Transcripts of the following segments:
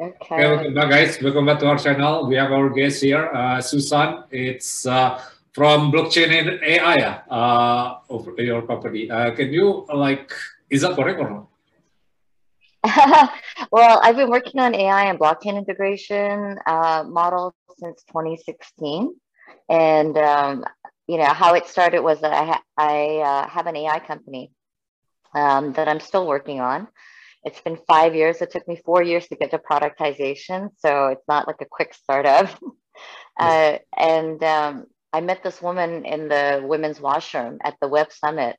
Okay. Welcome back, guys. Welcome back to our channel. We have our guest here, uh, Susan. It's uh, from blockchain and AI uh, of your company. Uh, can you like, is that correct or not? well, I've been working on AI and blockchain integration uh, models since 2016. And, um, you know, how it started was that I, ha I uh, have an AI company um, that I'm still working on. It's been five years. It took me four years to get to productization. So it's not like a quick startup. uh, and um, I met this woman in the women's washroom at the Web Summit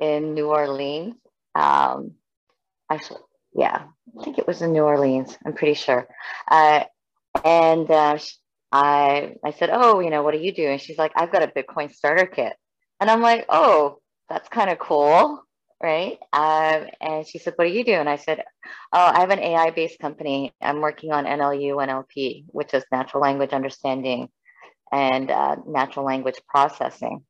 in New Orleans. Um, actually, yeah, I think it was in New Orleans. I'm pretty sure. Uh, and uh, I, I said, oh, you know, what are you doing? And she's like, I've got a Bitcoin starter kit. And I'm like, oh, that's kind of cool right? Um, and she said, What are you doing? And I said, Oh, I have an AI based company. I'm working on NLU NLP, which is natural language understanding and uh, natural language processing.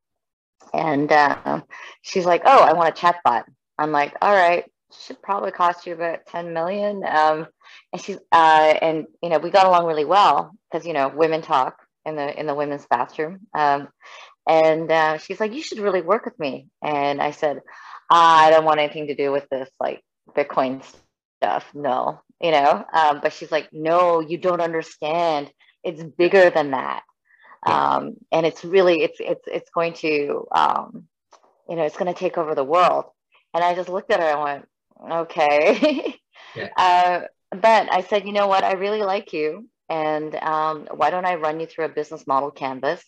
And uh, she's like, Oh, I want a chatbot. I'm like, All right, should probably cost you about 10 million. Um, and she's, uh, and, you know, we got along really well because, you know, women talk in the, in the women's bathroom. Um, and uh, she's like, you should really work with me. And I said, I don't want anything to do with this like Bitcoin stuff. No, you know. Um, but she's like, no, you don't understand. It's bigger than that, um, and it's really it's it's it's going to um, you know it's going to take over the world. And I just looked at her and went, okay. yeah. uh, but I said, you know what? I really like you, and um, why don't I run you through a business model canvas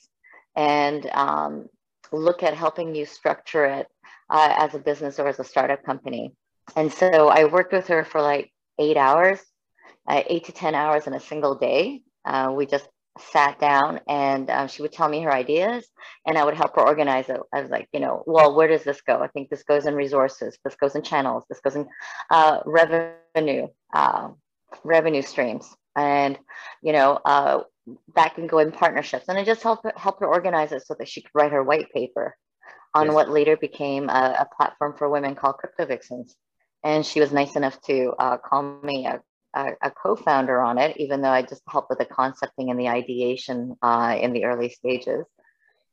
and um, look at helping you structure it uh, as a business or as a startup company. And so I worked with her for like eight hours, uh, eight to 10 hours in a single day. Uh, we just sat down and um, she would tell me her ideas and I would help her organize it. I was like, you know, well, where does this go? I think this goes in resources, this goes in channels, this goes in uh, revenue, uh, revenue streams. And, you know, uh, that can go in partnerships. And I just helped her, help her organize it so that she could write her white paper on yes. what later became a, a, platform for women called Crypto Vixens. And she was nice enough to uh, call me a, a, a, co-founder on it, even though I just helped with the concepting and the ideation uh, in the early stages.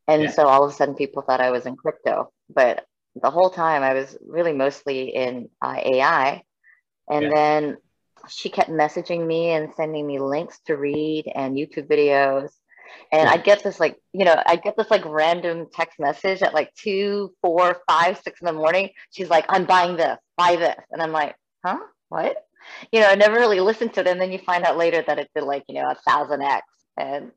And yeah. so all of a sudden people thought I was in crypto, but the whole time I was really mostly in uh, AI. And yeah. then she kept messaging me and sending me links to read and YouTube videos and I get this like, you know, I get this like random text message at like two, four, five, six in the morning. She's like, I'm buying this, buy this. And I'm like, huh? What? You know, I never really listened to it. And then you find out later that it did like, you know, a thousand X. And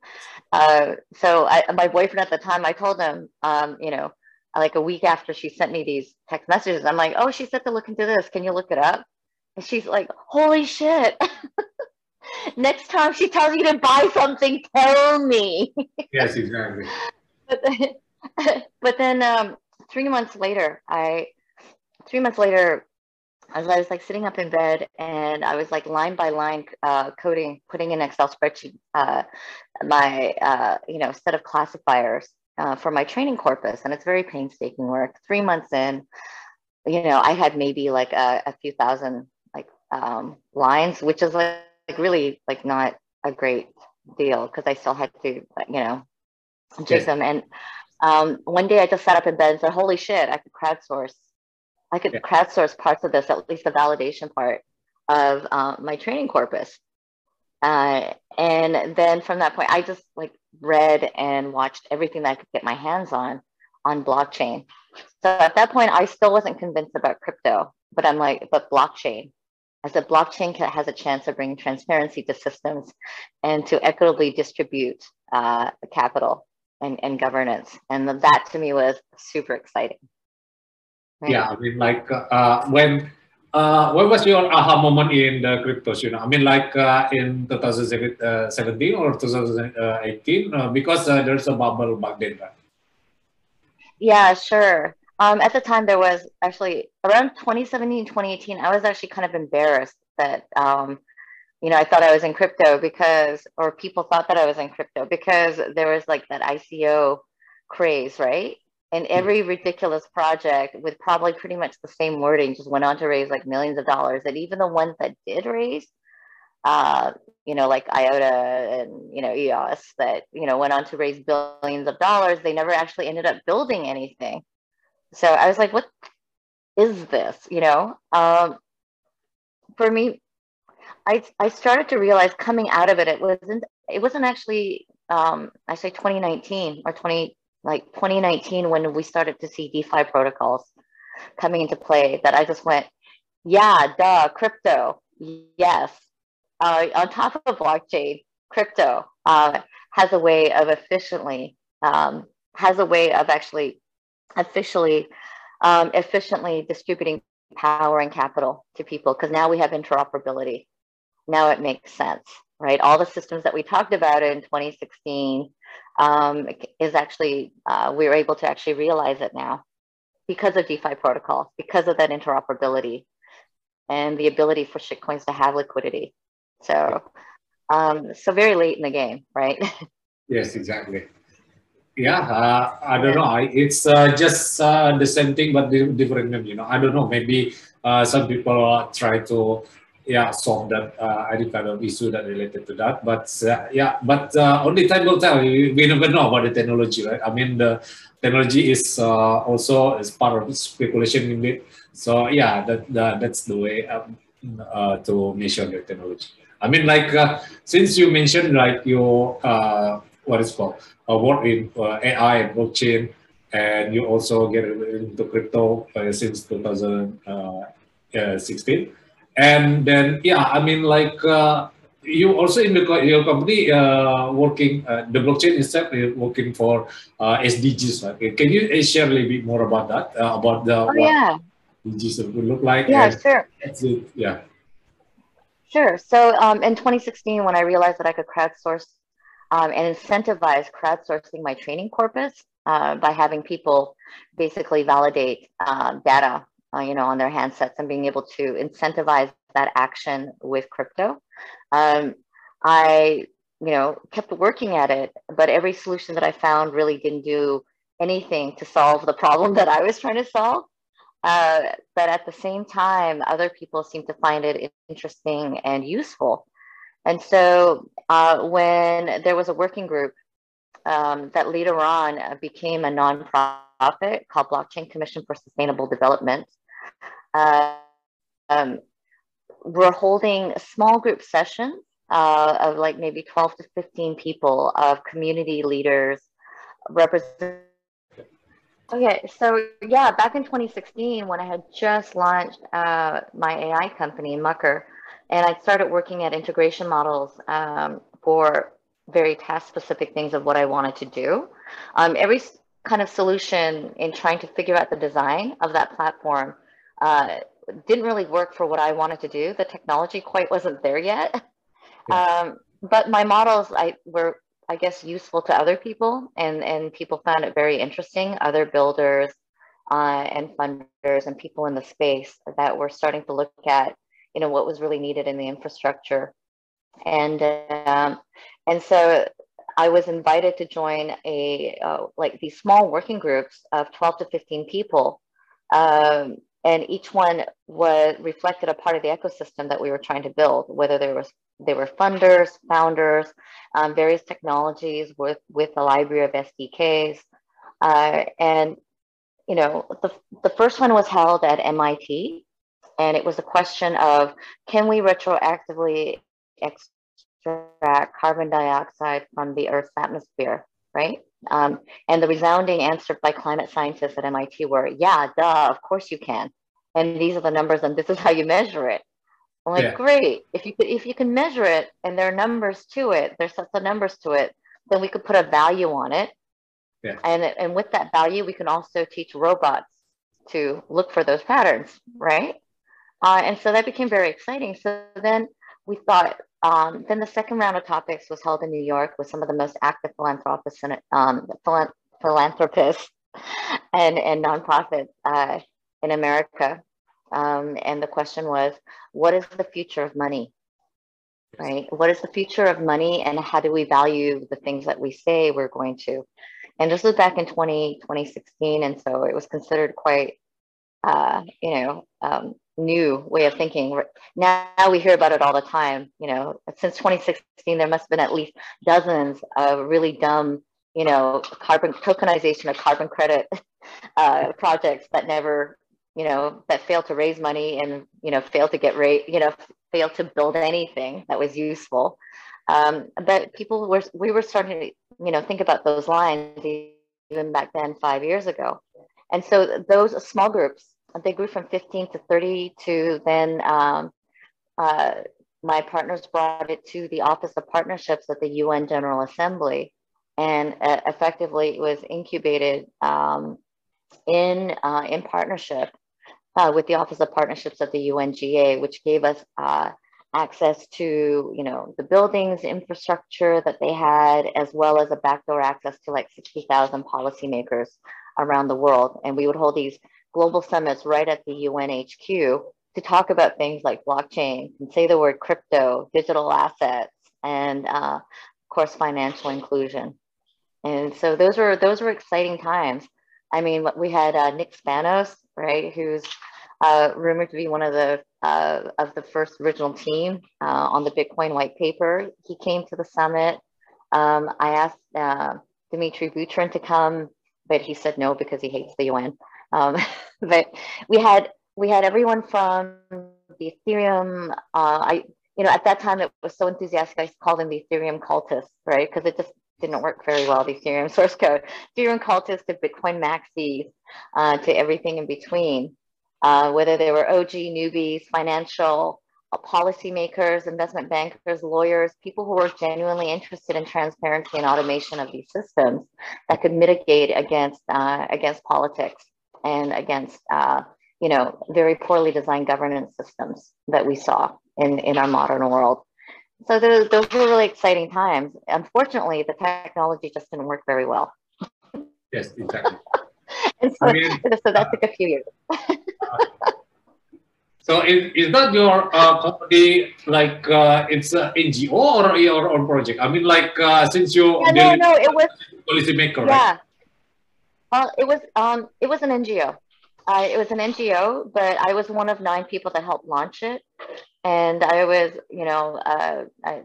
uh, so I, my boyfriend at the time, I told him, um, you know, like a week after she sent me these text messages, I'm like, oh, she said to look into this. Can you look it up? And she's like, holy shit. Next time she tells you to buy something, tell me. yes, exactly. but then, but then um, three months later, I three months later, I was, I was like sitting up in bed and I was like line by line uh, coding, putting in Excel spreadsheet uh, my uh, you know set of classifiers uh, for my training corpus, and it's very painstaking work. Three months in, you know, I had maybe like a, a few thousand like um, lines, which is like like really like not a great deal because I still had to, you know, do them. And um, one day I just sat up in bed and said, holy shit, I could crowdsource. I could yeah. crowdsource parts of this, at least the validation part of uh, my training corpus. Uh, and then from that point, I just like read and watched everything that I could get my hands on on blockchain. So at that point, I still wasn't convinced about crypto, but I'm like, but blockchain as a blockchain has a chance of bringing transparency to systems and to equitably distribute uh, capital and, and governance. And that to me was super exciting. Right? Yeah, I mean, like uh, when uh, what was your aha moment in the cryptos? You know, I mean, like uh, in 2017 or 2018, uh, because uh, there's a bubble back then, right? Yeah, sure. Um, at the time, there was actually around 2017, 2018, I was actually kind of embarrassed that, um, you know, I thought I was in crypto because, or people thought that I was in crypto because there was like that ICO craze, right? And hmm. every ridiculous project with probably pretty much the same wording just went on to raise like millions of dollars. And even the ones that did raise, uh, you know, like IOTA and, you know, EOS that, you know, went on to raise billions of dollars, they never actually ended up building anything. So I was like, what is this? You know, um, for me, I, I started to realize coming out of it, it wasn't, it wasn't actually, um, I say 2019 or 20, like 2019 when we started to see DeFi protocols coming into play that I just went, yeah, duh, crypto, yes. Uh, on top of blockchain, crypto uh, has a way of efficiently, um, has a way of actually officially, um, efficiently distributing power and capital to people because now we have interoperability. Now it makes sense, right? All the systems that we talked about in 2016 um, is actually, uh, we are able to actually realize it now because of DeFi protocols, because of that interoperability and the ability for shitcoins to have liquidity. So, um, so very late in the game, right? yes, exactly. Yeah, uh, I don't know. It's uh, just uh, the same thing, but different name. You know, I don't know. Maybe uh, some people try to yeah solve that uh, any kind of issue that related to that. But uh, yeah but uh, only time will tell. We, we never know about the technology right? I mean the technology is uh, also is part of speculation in it. So yeah that, that that's the way um, uh, to measure the technology. I mean like uh, since you mentioned like your what is called uh, work in ai and blockchain and you also get into crypto since 2016 and then yeah i mean like uh, you also in the your company uh, working uh, the blockchain itself is working for uh, SDGs right? Can you uh, share a little bit more about that uh, about the oh, yeah. SDGs would look like? Yeah, sure. It. Yeah. Sure. So um, in 2016, when I realized that I could crowdsource um, and incentivize crowdsourcing my training corpus uh, by having people basically validate data uh, you know, on their handsets and being able to incentivize that action with crypto. Um, I, you know, kept working at it, but every solution that I found really didn't do anything to solve the problem that I was trying to solve. Uh, but at the same time, other people seem to find it interesting and useful. And so uh, when there was a working group um, that later on became a nonprofit called Blockchain Commission for Sustainable Development, uh, um, we're holding small group sessions uh, of like maybe 12 to 15 people of community leaders represent. Okay, so yeah, back in 2016, when I had just launched uh, my AI company, Muckr, and I started working at integration models um, for very task specific things of what I wanted to do. Um, every kind of solution in trying to figure out the design of that platform uh, didn't really work for what I wanted to do. The technology quite wasn't there yet. Yeah. Um, but my models I were I guess useful to other people and and people found it very interesting. Other builders uh, and funders and people in the space that were starting to look at you know what was really needed in the infrastructure, and um, and so I was invited to join a uh, like these small working groups of 12 to 15 people um, and each one was reflected a part of the ecosystem that we were trying to build whether there was they were funders founders um, various technologies with with a library of sdks uh, and you know the, the first one was held at mit and it was a question of can we retroactively extract carbon dioxide from the earth's atmosphere right um, and the resounding answer by climate scientists at MIT were, yeah, duh, of course you can. And these are the numbers and this is how you measure it. I'm like, yeah. great. If you could, if you can measure it and there are numbers to it, there's sets of numbers to it, then we could put a value on it. Yeah. And, and with that value, we can also teach robots to look for those patterns, right? Uh, and so that became very exciting. So then we thought, um, then the second round of topics was held in New York with some of the most active philanthropists and um, philanthropists and, and nonprofits uh, in America. Um, and the question was, what is the future of money? Right? What is the future of money and how do we value the things that we say we're going to? And this was back in 20, 2016. And so it was considered quite, uh, you know, um, new way of thinking. Now we hear about it all the time. You know, since 2016, there must have been at least dozens of really dumb, you know, carbon tokenization of carbon credit uh, projects that never, you know, that failed to raise money and, you know, failed to get rate, you know, failed to build anything that was useful. Um, but people were, we were starting to, you know, think about those lines even back then, five years ago. And so those small groups, they grew from 15 to 30 to then um, uh, my partners brought it to the Office of Partnerships at the UN General Assembly. And uh, effectively, it was incubated um, in, uh, in partnership uh, with the Office of Partnerships at the UNGA, which gave us uh, access to you know the buildings infrastructure that they had as well as a backdoor access to like 60,000 policymakers around the world and we would hold these global summits right at the UNHQ to talk about things like blockchain and say the word crypto digital assets and uh, of course financial inclusion and so those were those were exciting times I mean we had uh, Nick Spanos right who's uh, rumored to be one of the uh, of the first original team uh, on the Bitcoin white paper. He came to the summit. Um, I asked uh, Dmitry Buterin to come, but he said no because he hates the UN. Um, but we had we had everyone from the Ethereum. Uh, I you know at that time it was so enthusiastic. I called them the Ethereum cultists, right? Because it just didn't work very well. The Ethereum source code, Ethereum cultists to Bitcoin maxis uh, to everything in between uh, whether they were OG, newbies, financial policymakers, investment bankers, lawyers, people who were genuinely interested in transparency and automation of these systems that could mitigate against uh, against politics and against uh, you know very poorly designed governance systems that we saw in in our modern world. So those, those were really exciting times. Unfortunately, the technology just didn't work very well. Yes, exactly. and so, I mean, so that took a few years. So is, is that your uh, company like uh, it's an NGO or your own project? I mean, like uh, since you yeah, no, no, it was policymaker, yeah. right? Well, it was um, it was an NGO. Uh, it was an NGO, but I was one of nine people that helped launch it, and I was, you know, uh, I,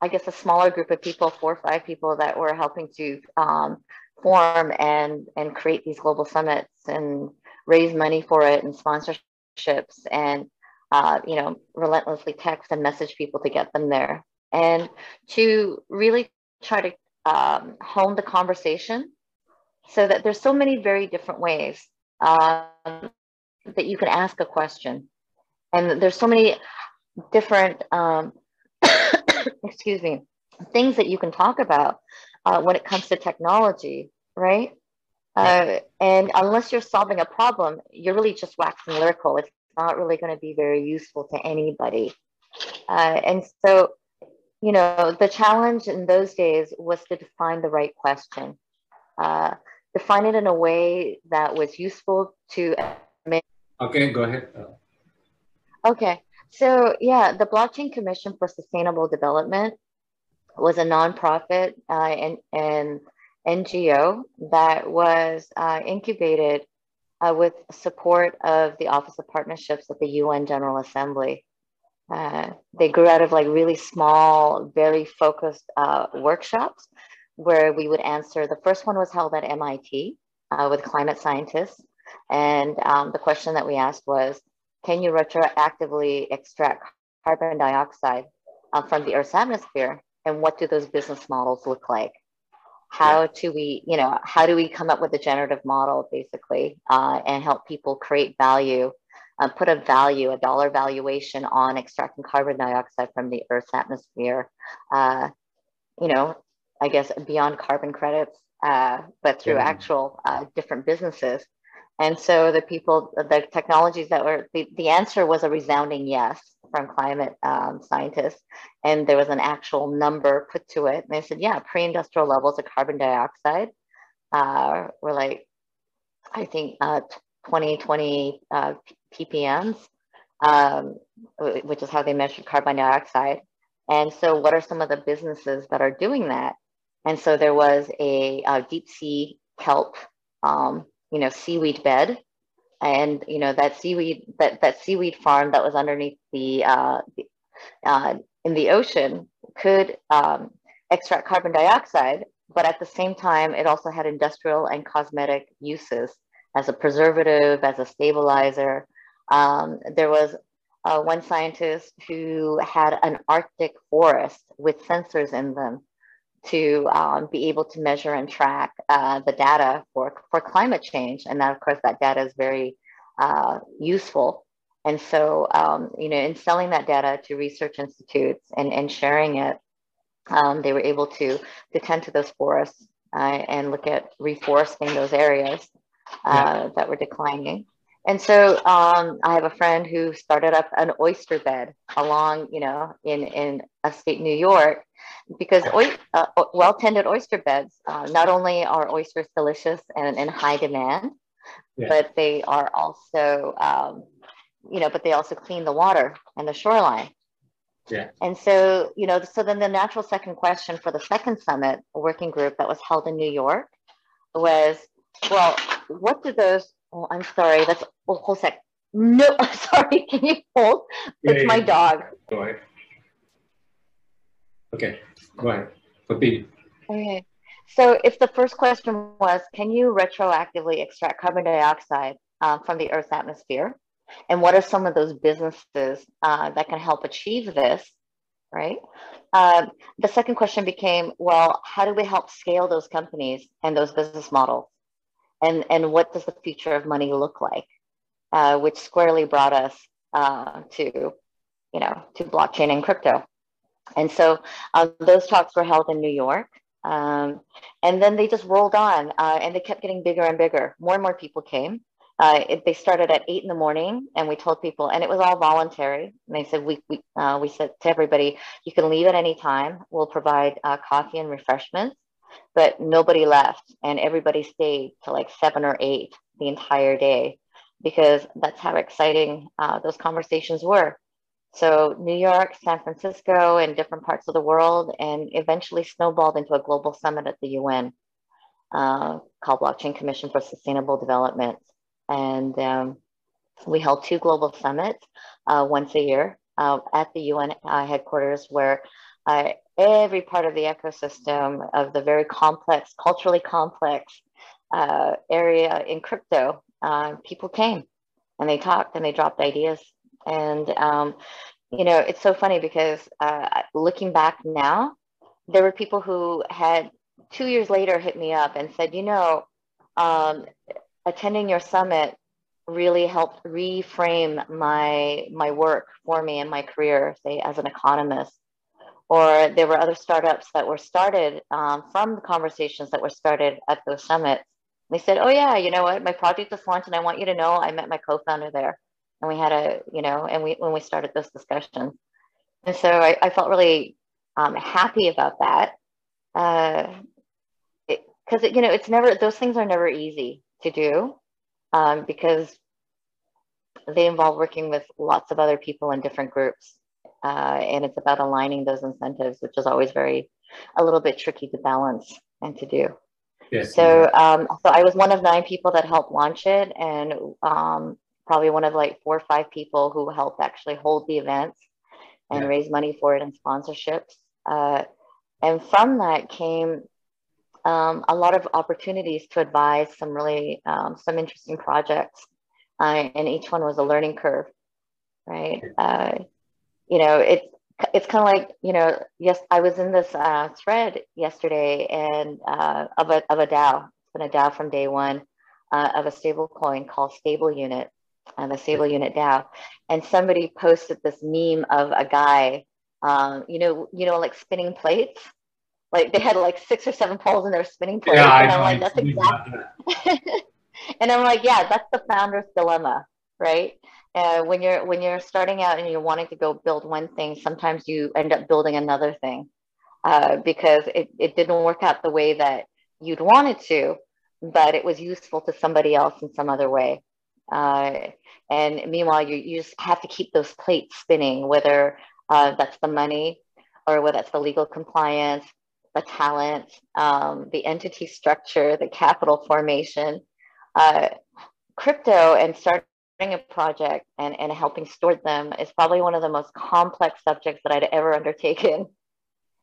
I guess a smaller group of people, four or five people that were helping to um, form and and create these global summits and raise money for it and sponsorships and uh, you know relentlessly text and message people to get them there and to really try to um, hone the conversation so that there's so many very different ways um, that you can ask a question and there's so many different um, excuse me things that you can talk about uh, when it comes to technology, right? Uh, and unless you're solving a problem, you're really just waxing lyrical. It's not really going to be very useful to anybody. Uh, and so, you know, the challenge in those days was to define the right question, uh, define it in a way that was useful to. Okay, go ahead. Okay, so yeah, the Blockchain Commission for Sustainable Development was a nonprofit uh, and, and NGO that was uh, incubated uh, with support of the Office of Partnerships at the UN General Assembly. Uh, they grew out of like really small, very focused uh, workshops where we would answer. The first one was held at MIT uh, with climate scientists. And um, the question that we asked was, can you retroactively extract carbon dioxide uh, from the Earth's atmosphere and what do those business models look like how do we you know how do we come up with a generative model basically uh, and help people create value uh, put a value a dollar valuation on extracting carbon dioxide from the earth's atmosphere uh, you know i guess beyond carbon credits uh, but through yeah. actual uh, different businesses. And so the people the technologies that were the, the answer was a resounding yes from climate um, scientists, and there was an actual number put to it. And they said, yeah, pre-industrial levels of carbon dioxide uh, were like, I think, uh, 20, 20 uh, ppms, um, which is how they measured carbon dioxide. And so, what are some of the businesses that are doing that? And so there was a, a deep sea kelp, um, you know, seaweed bed. And, you know, that seaweed, that, that seaweed farm that was underneath the, uh, uh, in the ocean could um, extract carbon dioxide, but at the same time, it also had industrial and cosmetic uses as a preservative, as a stabilizer. Um, there was uh, one scientist who had an Arctic forest with sensors in them to um, be able to measure and track uh, the data for, for climate change. And that, of course, that data is very uh, useful. And so, um, you know, in selling that data to research institutes and, and sharing it, um, they were able to, to tend to those forests uh, and look at reforesting those areas uh, yeah. that were declining. And so um, I have a friend who started up an oyster bed along, you know, in, in upstate New York, because uh, well-tended oyster beds, uh, not only are oysters delicious and in high demand, yeah. but they are also, um, you know, but they also clean the water and the shoreline. Yeah. And so, you know, so then the natural second question for the second summit working group that was held in New York was, well, what do those Oh, I'm sorry. That's oh, hold sec. No, I'm sorry. Can you hold? Yeah, it's yeah, my yeah. dog. Go ahead. Okay, go ahead. Continue. Okay. So if the first question was, can you retroactively extract carbon dioxide uh, from the Earth's atmosphere? And what are some of those businesses uh, that can help achieve this, right? Um, the second question became, well, how do we help scale those companies and those business models? And and what does the future of money look like? Uh, which squarely brought us uh, to you know to blockchain and crypto. And so uh, those talks were held in new york um, and then they just rolled on uh, and they kept getting bigger and bigger. More and more people came. Uh, it, they started at eight in the morning and we told people and it was all voluntary. And they said we, we, uh, we said to everybody you can leave at any time. We'll provide coffee and refreshments but nobody left and everybody stayed to like seven or eight the entire day because that's how exciting uh, those conversations were. So New York, San Francisco, and different parts of the world, and eventually snowballed into a global summit at the UN uh, called Blockchain Commission for Sustainable Development. And um, we held two global summits uh, once a year uh, at the UN uh, headquarters where every part of the ecosystem of the very complex, culturally complex uh, area in crypto, uh, people came and they talked and they dropped ideas. And, um, you know, it's so funny because uh, looking back now, there were people who had two years later hit me up and said, you know, um, attending your summit really helped reframe my my work for me and my career say as an economist or there were other startups that were started um, from the conversations that were started at those summits. They said, "Oh yeah, you know what? My project is launched, and I want you to know I met my co-founder there, and we had a, you know, and we when we started those discussions, and so I, I felt really um, happy about that, because uh, you know it's never those things are never easy to do, um, because they involve working with lots of other people in different groups uh, and it's about aligning those incentives, which is always very a little bit tricky to balance and to do. Yes. So, um, so I was one of nine people that helped launch it, and um, probably one of like four or five people who helped actually hold the events and yeah. raise money for it and sponsorships. Uh, and from that came um, a lot of opportunities to advise some really um, some interesting projects, uh, and each one was a learning curve, right? Uh, you know, it's it's kind of like you know, yes, I was in this uh, thread yesterday and uh, of a of a DAO. It's been a DAO from day one uh, of a stable coin called Stable Unit, and the Stable Unit DAO. And somebody posted this meme of a guy, um, you know, you know, like spinning plates. Like they had like six or seven poles in their spinning plates, yeah, and I'm like, that's exactly. and I'm like, yeah, that's the founder's dilemma, right? Uh, when you're when you're starting out and you're wanting to go build one thing sometimes you end up building another thing uh, because it, it didn't work out the way that you'd wanted to but it was useful to somebody else in some other way uh, and meanwhile you, you just have to keep those plates spinning whether uh, that's the money or whether that's the legal compliance the talent, um, the entity structure, the capital formation. Uh, crypto and starting a project and, and helping store them is probably one of the most complex subjects that I'd ever undertaken.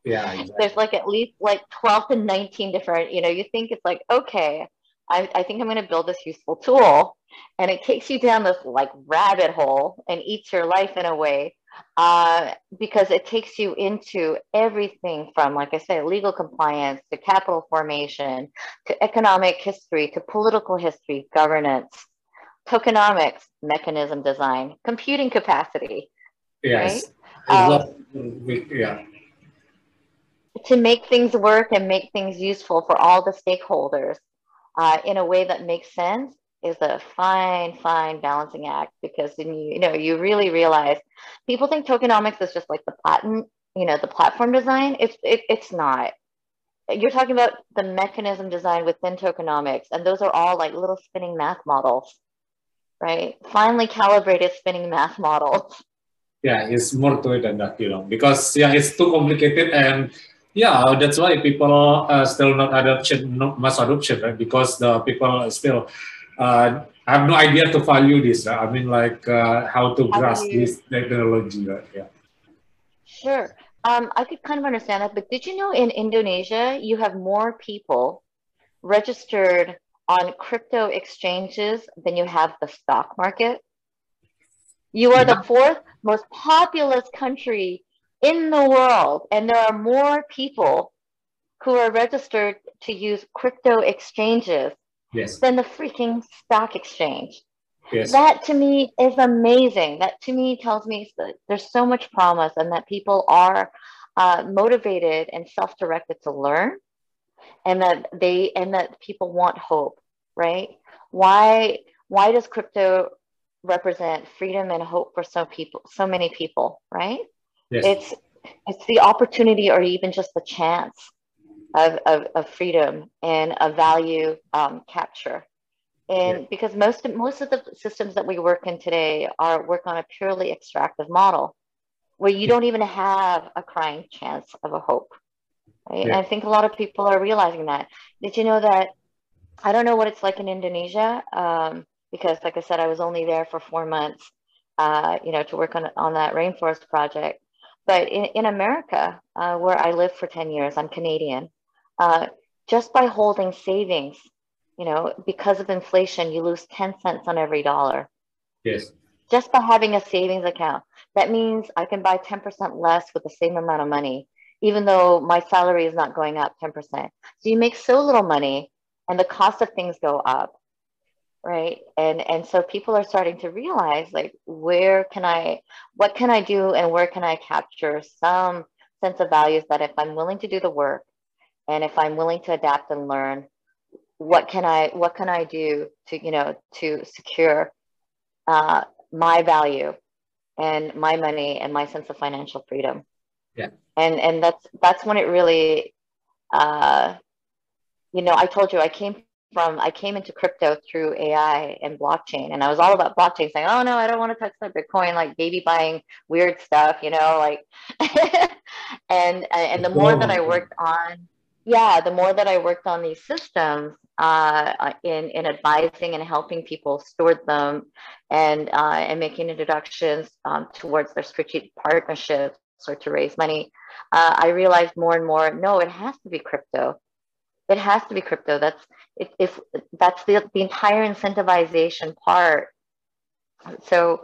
Yeah. Exactly. There's like at least like 12 to 19 different, you know, you think it's like, okay, I, I think I'm going to build this useful tool. And it takes you down this like rabbit hole and eats your life in a way uh, because it takes you into everything from, like I said, legal compliance to capital formation to economic history to political history, governance, tokenomics, mechanism design, computing capacity. Yes. Right? Um, yeah. To make things work and make things useful for all the stakeholders uh, in a way that makes sense is a fine, fine balancing act because then you, you know, you really realize people think tokenomics is just like the platinum, you know, the platform design. It's it, it's not. You're talking about the mechanism design within tokenomics, and those are all like little spinning math models, right? Finely calibrated spinning math models. Yeah, it's more to it than that, you know, because yeah, it's too complicated and yeah, that's why people uh, still not adoption, not mass adoption, right? Because the people still uh, I have no idea to value this. Right? I mean, like uh, how to grasp this technology. Right? Yeah. Sure. Um, I could kind of understand that, but did you know in Indonesia you have more people registered on crypto exchanges than you have the stock market? You are the fourth most populous country in the world, and there are more people who are registered to use crypto exchanges yes. than the freaking stock exchange. Yes. That to me is amazing. That to me tells me that there's so much promise and that people are uh, motivated and self-directed to learn and that they and that people want hope, right? Why why does crypto represent freedom and hope for so people so many people, right? Yes. It's it's the opportunity or even just the chance of, of, of freedom and a value um, capture. And yeah. because most of, most of the systems that we work in today are work on a purely extractive model, where you don't even have a crying chance of a hope. Right? Yeah. I think a lot of people are realizing that. Did you know that? I don't know what it's like in Indonesia um, because, like I said, I was only there for four months, uh, you know, to work on on that rainforest project. But in, in America, uh, where I lived for 10 years, I'm Canadian. Uh, just by holding savings, you know, because of inflation, you lose 10 cents on every dollar. Yes. Just by having a savings account. That means I can buy 10% less with the same amount of money, even though my salary is not going up 10%. So you make so little money and the cost of things go up. Right. And and so people are starting to realize like where can I what can I do and where can I capture some sense of values that if I'm willing to do the work and if i'm willing to adapt and learn what can i what can i do to you know to secure uh, my value and my money and my sense of financial freedom yeah and and that's that's when it really uh, you know i told you i came from i came into crypto through ai and blockchain. And i was all about blockchain saying oh no i don't want to touch that bitcoin like baby buying weird stuff you know like and and the more that i worked on yeah, the more that I worked on these systems uh, in in advising and helping people store them, and uh, and making introductions um, towards their strategic partnerships or to raise money, uh, I realized more and more. No, it has to be crypto. It has to be crypto. That's if, if that's the the entire incentivization part. So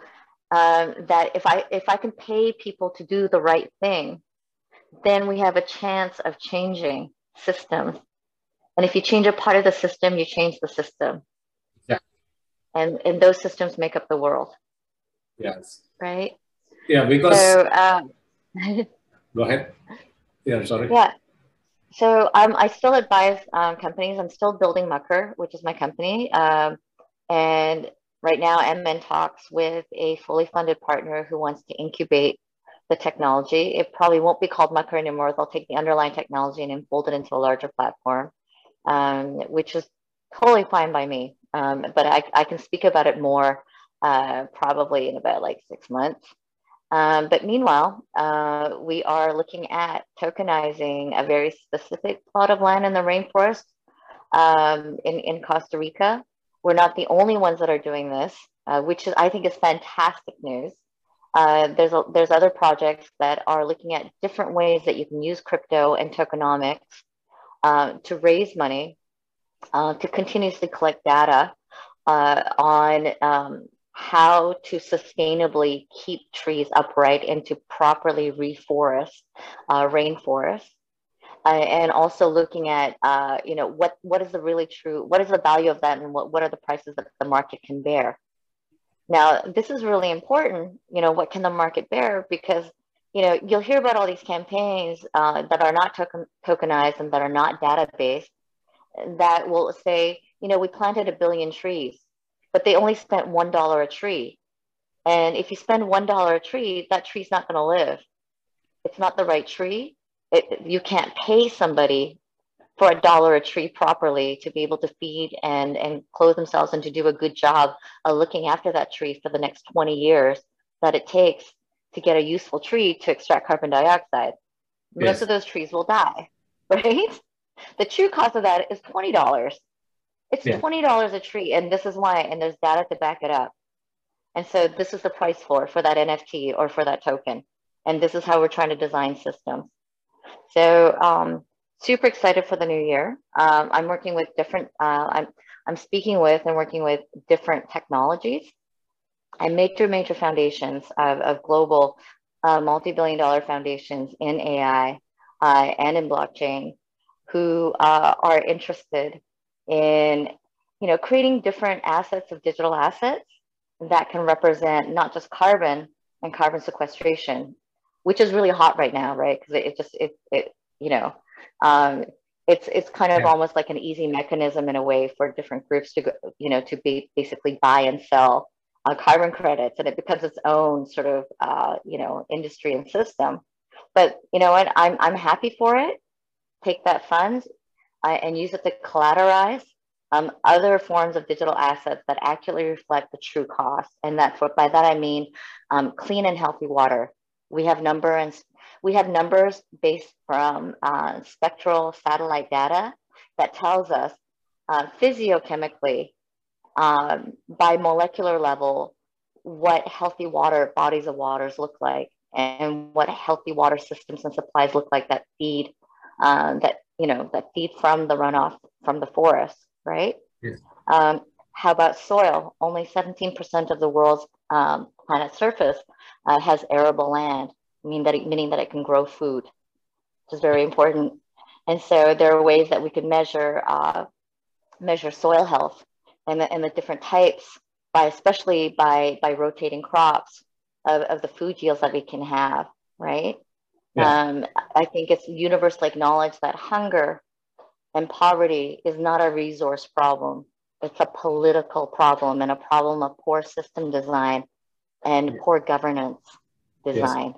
um, that if I if I can pay people to do the right thing, then we have a chance of changing systems. And if you change a part of the system, you change the system. Yeah. And, and those systems make up the world. Yes. Right? Yeah, because. So, um, Go ahead. Yeah, sorry. Yeah. So um, I still advise um, companies. I'm still building Muckr, which is my company. Um, and right now I'm in talks with a fully funded partner who wants to incubate the technology. It probably won't be called Muckr anymore. They'll take the underlying technology and fold it into a larger platform, um, which is totally fine by me. Um, but I, I can speak about it more uh, probably in about like six months. Um, but meanwhile, uh, we are looking at tokenizing a very specific plot of land in the rainforest um, in, in Costa Rica. We're not the only ones that are doing this, uh, which is, I think is fantastic news. Uh, there's, a, there's other projects that are looking at different ways that you can use crypto and tokenomics uh, to raise money, uh, to continuously collect data uh, on um, how to sustainably keep trees upright and to properly reforest uh, rainforests. Uh, and also looking at, uh, you know, what, what is the really true, what is the value of that and what, what are the prices that the market can bear? Now, this is really important, you know, what can the market bear? Because, you know, you'll hear about all these campaigns uh, that are not token tokenized and that are not data-based that will say, you know, we planted a billion trees but they only spent $1 a tree. And if you spend $1 a tree, that tree's not going to live. It's not the right tree. It, you can't pay somebody for a dollar a tree properly to be able to feed and, and clothe themselves and to do a good job of looking after that tree for the next 20 years that it takes to get a useful tree to extract carbon dioxide. Yes. Most of those trees will die, right? The true cost of that is $20. It's yeah. $20 a tree. And this is why, and there's data to back it up. And so this is the price for, for that NFT or for that token. And this is how we're trying to design systems. So um, super excited for the new year. Um, I'm working with different, uh, I'm, I'm speaking with and working with different technologies and major, major foundations of, of global uh, multi-billion dollar foundations in AI uh, and in blockchain who uh, are interested in you know creating different assets of digital assets that can represent not just carbon and carbon sequestration which is really hot right now right? Because it, it, just it, it you know um, it's it's kind of yeah. almost like an easy mechanism in a way for different groups to go, you know to be basically buy and sell uh, carbon credits and it becomes its own sort of uh, you know industry and system. But you know what? I'm i'm happy for it. Take that funds uh, and use it to collateralize um, other forms of digital assets that accurately reflect the true cost. And that for, by that I mean um, clean and healthy water. We have number and we have numbers based from uh, spectral satellite data that tells us uh, physiochemically um, by molecular level what healthy water bodies of waters look like and what healthy water systems and supplies look like that feed uh, that you know, that feed from the runoff from the forest, right? Yes. Um, how about soil? Only 17% of the world's um, planet surface uh, has arable land, meaning that, it, meaning that it can grow food, which is very important. And so there are ways that we can measure uh, measure soil health and the, and the different types by especially by by rotating crops of, of the food yields that we can have, right? Yeah. Um, I think it's universal knowledge that hunger and poverty is not a resource problem. It's a political problem and a problem of poor system design and yeah. poor governance design.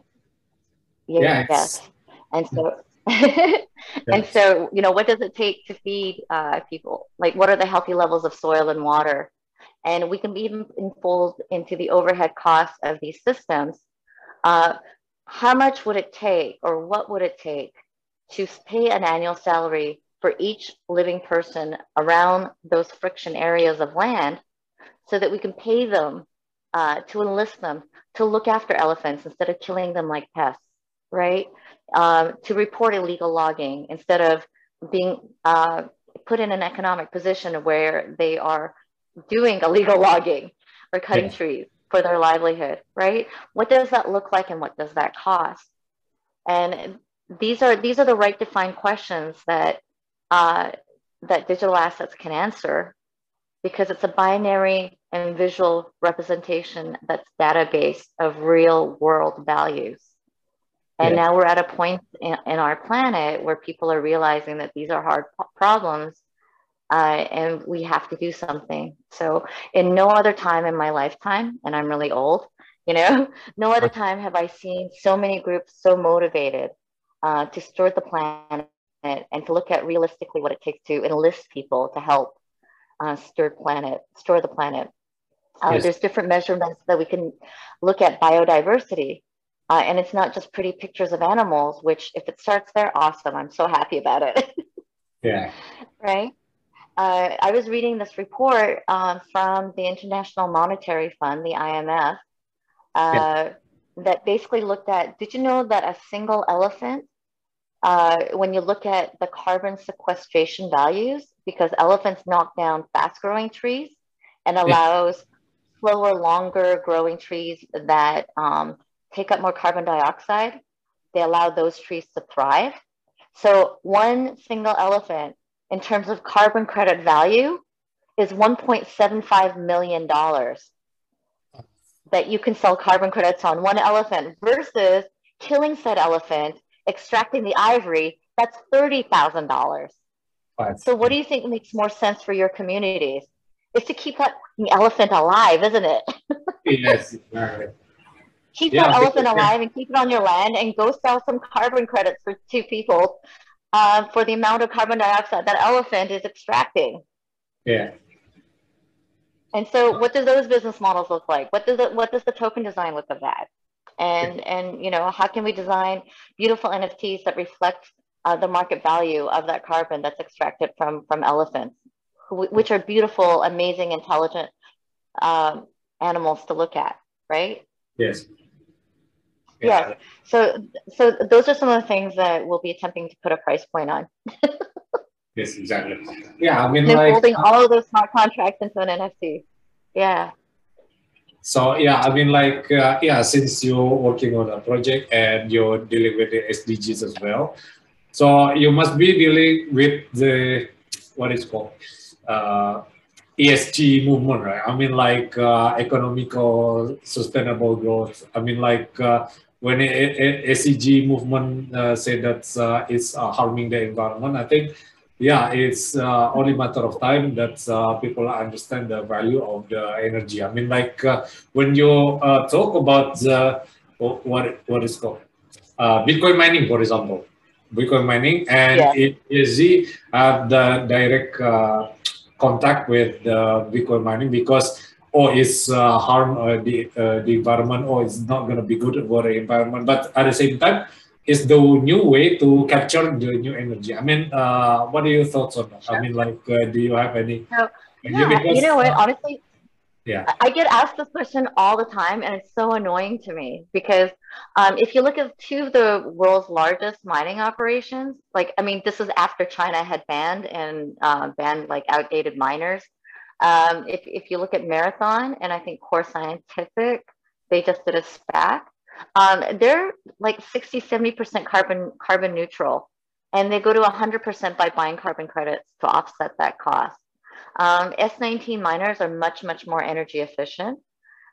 Yes. yes. And so, and so, you know, what does it take to feed uh, people? Like, what are the healthy levels of soil and water? And we can be even fold into the overhead costs of these systems. Uh, how much would it take or what would it take to pay an annual salary for each living person around those friction areas of land so that we can pay them uh, to enlist them to look after elephants instead of killing them like pests, right? Um, to report illegal logging instead of being uh, put in an economic position where they are doing illegal logging or cutting yeah. trees for their livelihood, right? What does that look like and what does that cost? And these are these are the right defined questions that uh, that digital assets can answer because it's a binary and visual representation that's data-based of real world values. And yeah. now we're at a point in, in, our planet where people are realizing that these are hard problems uh, and we have to do something. So, in no other time in my lifetime, and I'm really old, you know, no other time have I seen so many groups so motivated uh, to steward the planet and to look at realistically what it takes to enlist people to help uh, steward planet, store the planet. Uh, yes. There's different measurements that we can look at biodiversity. Uh, and it's not just pretty pictures of animals, which if it starts there, awesome. I'm so happy about it. yeah. Right. Uh, I was reading this report um, from the International Monetary Fund, the IMF, uh, yeah. that basically looked at did you know that a single elephant, uh, when you look at the carbon sequestration values, because elephants knock down fast growing trees and allows yeah. slower, longer growing trees that um, take up more carbon dioxide, they allow those trees to thrive. So one single elephant in terms of carbon credit value is $1.75 million that you can sell carbon credits on one elephant versus killing said elephant, extracting the ivory, that's $30,000. So what do you think makes more sense for your communities? Is to keep that elephant alive, isn't it? yes, exactly keep yeah, that elephant alive and keep it on your land and go sell some carbon credits for two people uh, for the amount of carbon dioxide that elephant is extracting. Yeah. And so, what do those business models look like? What does it, what does the token design look of that? And and you know, how can we design beautiful NFTs that reflect uh, the market value of that carbon that's extracted from from elephants, which are beautiful, amazing, intelligent um, animals to look at, right? Yes. Yeah. So, so those are some of the things that we'll be attempting to put a price point on. yes, exactly. Yeah, I mean, like holding all of those smart contracts into an NFT. Yeah. So yeah, I mean, like uh, yeah, since you're working on a project and you're dealing with the SDGs as well, so you must be dealing with the what is called uh, ESG movement, right? I mean, like uh, economical sustainable growth. I mean, like uh, when SEG movement uh, say that uh, it's uh, harming the environment, I think, yeah, it's uh, only matter of time that uh, people understand the value of the energy. I mean, like uh, when you talk about the, what what is called Bitcoin mining, for example, Bitcoin mining, and yeah. it is have the direct contact with the Bitcoin mining because or it's uh, harm uh, the uh, the environment or it's not going to be good for the environment. But at the same time it's the new way to capture the new energy. I mean uh, what are your thoughts on that? Sure. i mean like uh, do you have any? So, yeah, because, you know what? honestly yeah. I get asked this question all the time and it's so annoying to me because um, if you look at two of the world's largest mining operations like i mean this is after china had banned and uh, banned like outdated miners um, if, if you look at Marathon and I think Core Scientific, they just did a SPAC. Um, they're like 60, 70% carbon, carbon neutral. And they go to 100% by buying carbon credits to offset that cost. Um, S19 miners are much, much more energy efficient.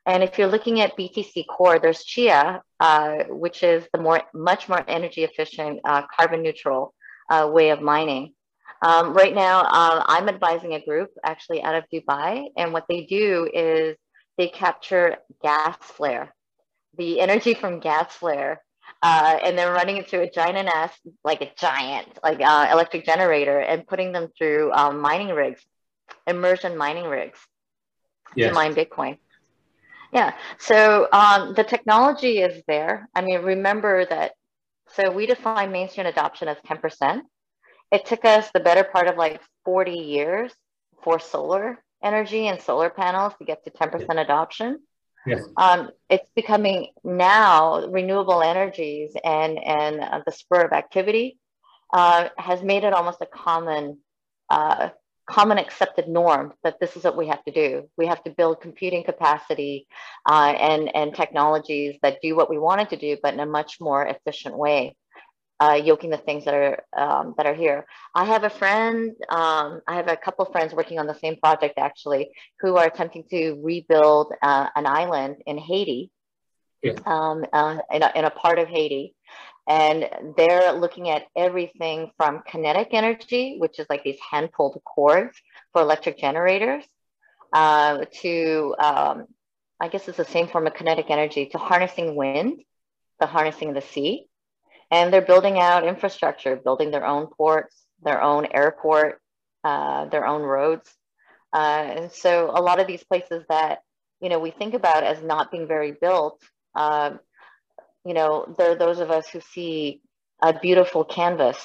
And if you're looking at BTC Core, there's Chia, uh, which is the more, much more energy efficient, uh, carbon neutral uh, way of mining. Um, right now, uh, I'm advising a group actually out of Dubai, and what they do is they capture gas flare, the energy from gas flare, uh, and they're running it through a giant ass, like a giant, like uh, electric generator, and putting them through um, mining rigs, immersion mining rigs, yes. to mine Bitcoin. Yeah, so um, the technology is there. I mean, remember that. So we define mainstream adoption as 10% it took us the better part of like 40 years for solar energy and solar panels to get to 10% adoption. Yes. Um, it's becoming now renewable energies and, and uh, the spur of activity uh, has made it almost a common, uh, common accepted norm that this is what we have to do. We have to build computing capacity uh, and, and technologies that do what we wanted to do, but in a much more efficient way uh, yoking the things that are um, that are here. I have a friend, um, I have a couple friends working on the same project actually, who are attempting to rebuild uh, an island in Haiti, yeah. um, uh, in, a, in a part of Haiti. And they're looking at everything from kinetic energy, which is like these hand pulled cords for electric generators, uh, to um, I guess it's the same form of kinetic energy, to harnessing wind, the harnessing of the sea and they're building out infrastructure, building their own ports, their own airport, uh, their own roads. Uh, and so a lot of these places that, you know, we think about as not being very built, uh, you know, there are those of us who see a beautiful canvas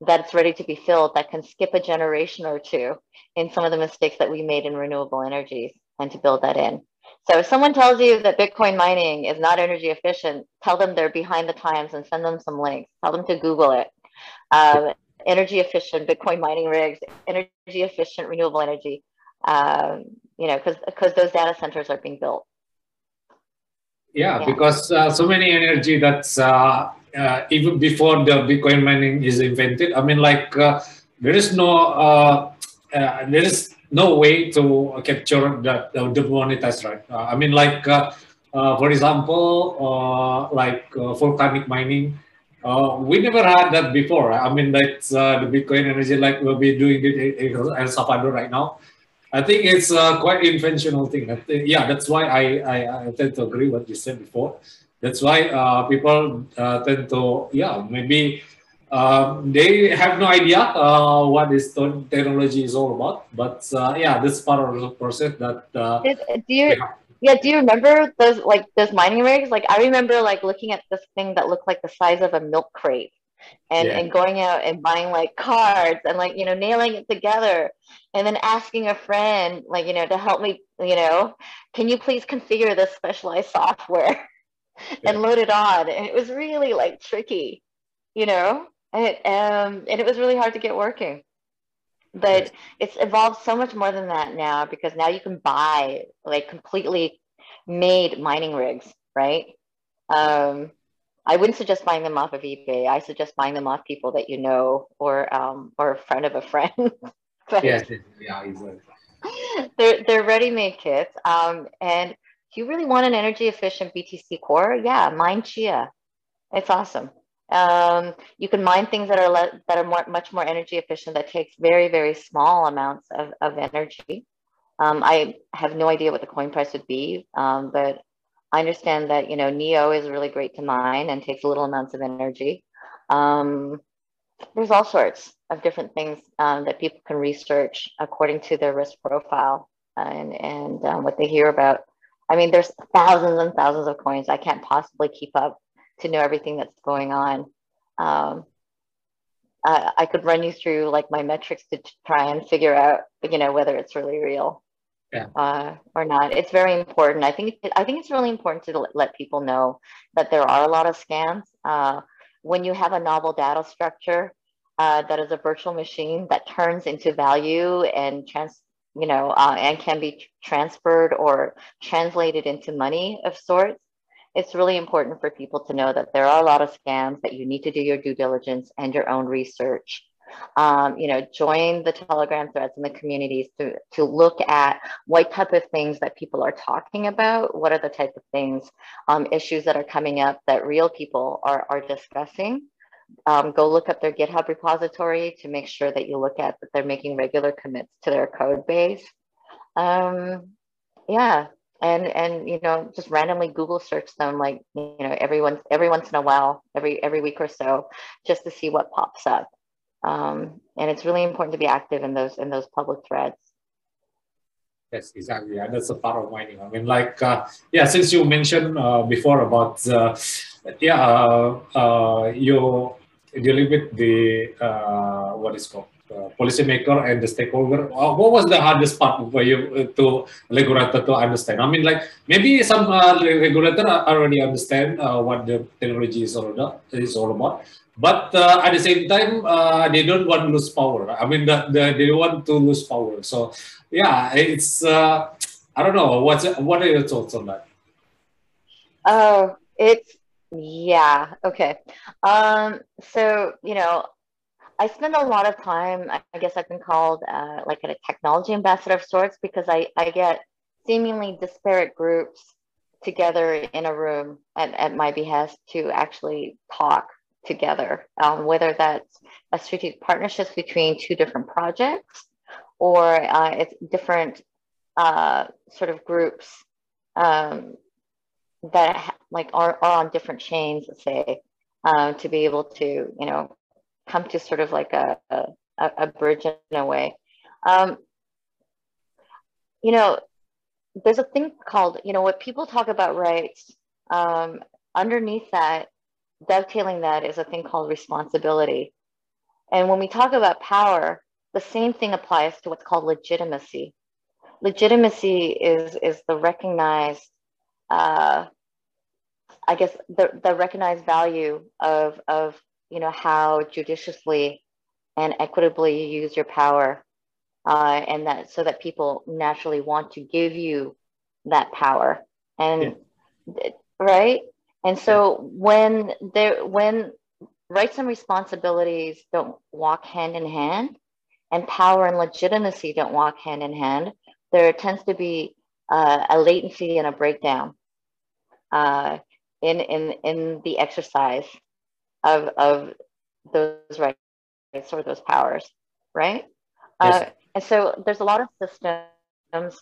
that's ready to be filled that can skip a generation or two in some of the mistakes that we made in renewable energies and to build that in. So if someone tells you that Bitcoin mining is not energy efficient, tell them they're behind the times and send them some links. Tell them to Google it. Um, energy efficient Bitcoin mining rigs, energy efficient renewable energy. Um, you know, because because those data centers are being built. Yeah, yeah. because uh, so many energy that's uh, uh, even before the Bitcoin mining is invented. I mean, like uh, there is no uh, uh, there is no way to capture that the, the monetize right. I mean, like for example, like volcanic mining. Uh, we never had that before. I mean, that's uh, the Bitcoin energy, like we'll be doing it in, El Salvador right now. I think it's uh, quite inventional thing. Think, yeah, that's why I, I, I, tend to agree what you said before. That's why uh, people uh, tend to, yeah, maybe um, they have no idea uh, what this technology is all about. But yeah, this part of the process that. do you, yeah yeah, do you remember those like those mining rigs? Like I remember like looking at this thing that looked like the size of a milk crate and, yeah. and going out and buying like cards and like, you know, nailing it together and then asking a friend, like, you know, to help me, you know, can you please configure this specialized software yeah. and load it on? And it was really like tricky, you know, it, um, and it was really hard to get working. But it's evolved so much more than that now because now you can buy like completely made mining rigs right? Um, i wouldn't suggest buying them off of ebay. I suggest buying them off people that you know or um, or a friend of a friend. But yes yeah exactly. they're, they're ready-made kits. Um, and if you really want an energy efficient btc core yeah mine chia. It's awesome um, you can mine things that are le- that are more, much more energy efficient that takes very very small amounts of, of energy. Um, I have no idea what the coin price would be, um, but I understand that you know Neo is really great to mine and takes little amounts of energy. Um, there's all sorts of different things um, that people can research according to their risk profile and and um, what they hear about. I mean, there's thousands and thousands of coins. I can't possibly keep up to know everything that's going on. Um, I, I could run you through like my metrics to try and figure out, you know, whether it's really real yeah. uh, or not. It's very important. I think I think it's really important to let people know that there are a lot of scams. Uh, when you have a novel data structure uh, that is a virtual machine that turns into value and trans, you know, uh, and can be transferred or translated into money of sorts, it's really important for people to know that there are a lot of scams that you need to do your due diligence and your own research. Um, you know, join the Telegram threads in the communities to, to look at what type of things that people are talking about, what are the type of things, um, issues that are coming up that real people are, are discussing. Um, go look up their GitHub repository to make sure that you look at that they're making regular commits to their code base. Um, yeah, and and you know just randomly google search them like you know every once every once in a while every every week or so just to see what pops up. Um, and it's really important to be active in those in those public threads. Yes exactly. Yeah that's a part of mining. I mean like uh, yeah since you mentioned uh, before about uh, yeah uh, uh, you dealing with the uh, what is called uh, policymaker and the stakeholder. Uh, what was the hardest part for you uh, to regulator to understand? I mean, like maybe some uh, regulator already understand what the technology is all about, is all about. But at the same time, they don't want to lose power. I mean, the, the, they want to lose power. So, yeah, it's I don't know. What are your thoughts on that? Oh, it's yeah. Okay. Um. So you know, I spend a lot of time, I guess I've been called uh, like a technology ambassador of sorts because I, I get seemingly disparate groups together in a room at, at my behest to actually talk together, um, whether that's a strategic partnerships between two different projects or uh, it's different uh, sort of groups um, that like are, are on different chains, let's say, uh, to be able to, you know, come to sort of like a, a, a bridge in a way. Um, you know, there's a thing called, you know, what people talk about rights, um, underneath that, dovetailing that is a thing called responsibility. And when we talk about power, the same thing applies to what's called legitimacy. Legitimacy is, is the recognized, uh, I guess, the, the recognized value of, of you know, how judiciously and equitably you use your power. Uh, and that so that people naturally want to give you that power. And yeah. right. And so when there when rights and responsibilities don't walk hand in hand, and power and legitimacy don't walk hand in hand, there tends to be uh, a latency and a breakdown uh, in, in, in the exercise of, of those rights or those powers, right? Yes. Uh, and so there's a lot of systems.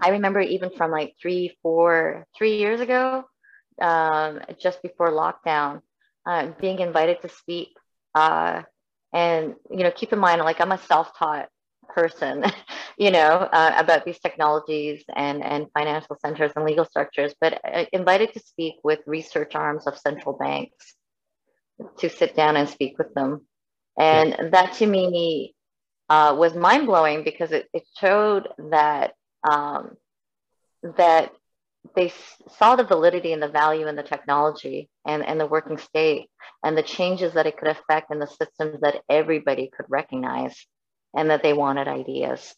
I remember even from like three, four, three years ago, um, just before lockdown, uh, being invited to speak. Uh, and, you know, keep in mind, like I'm a self-taught person, you know, uh, about these technologies and, and financial centers and legal structures, but invited to speak with research arms of central banks to sit down and speak with them. And yeah. that to me uh, was mind blowing because it, it showed that um, that they saw the validity and the value in the technology and, and the working state and the changes that it could affect in the systems that everybody could recognize and that they wanted ideas.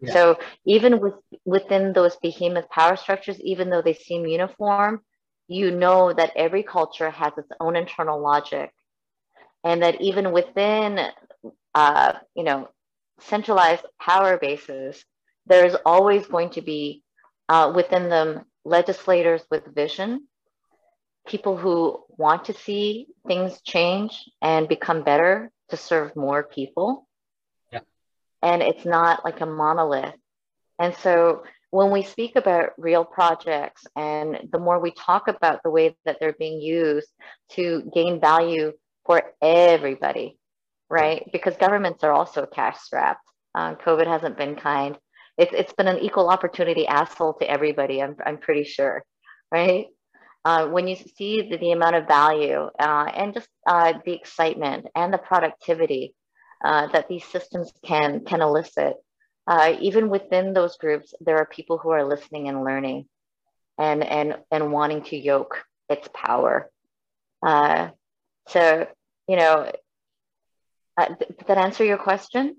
Yeah. So even with within those behemoth power structures, even though they seem uniform, you know that every culture has its own internal logic and that even within uh, you know centralized power bases there's always going to be uh, within them legislators with vision, people who want to see things change and become better to serve more people. Yeah. And it's not like a monolith. And so when we speak about real projects and the more we talk about the way that they're being used to gain value for everybody, right? Because governments are also cash strapped. Um, COVID hasn't been kind it's it's been an equal opportunity asshole to everybody. I'm I'm pretty sure, right? Uh, when you see the, the amount of value uh, and just uh, the excitement and the productivity uh, that these systems can can elicit, uh, even within those groups, there are people who are listening and learning, and and and wanting to yoke its power. Uh, so you know, did that answer your question?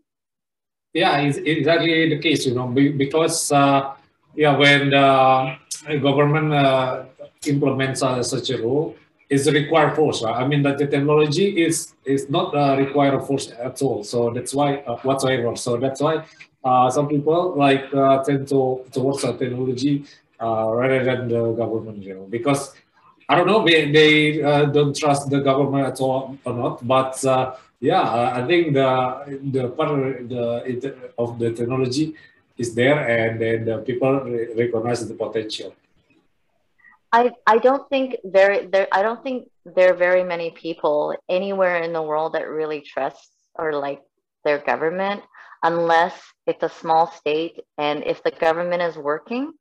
Yeah, it's exactly the case, you know, because uh, yeah, when the government uh, implements uh, such a rule, it's a required force. Right? I mean that the technology is is not a required force at all. So that's why uh, whatsoever. So that's why uh, some people like uh, tend to towards the technology rather than the government, you know, because I don't know they they don't trust the government at all or not, but yeah, uh, I think the the part the of the technology is there, and then the people recognize the potential. I I don't think there there I don't think there are very many people anywhere in the world that really trust or like their government unless it's a small state and if the government is working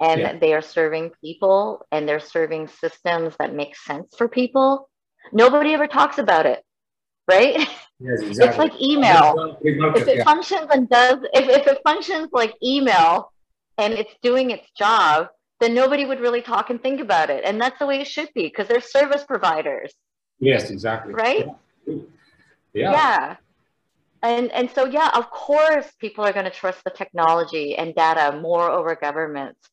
and yeah. they are serving people and they're serving systems that make sense for people nobody ever talks about it right? Yes, exactly. It's like email. If it yeah. functions and does, if, if it functions like email and it's doing its job, then nobody would really talk and think about it. And that's the way it should be because they're service providers. Yes, exactly. Right? Yeah. Yeah. And, and so, yeah, of course, people are going to trust the technology and data more over governments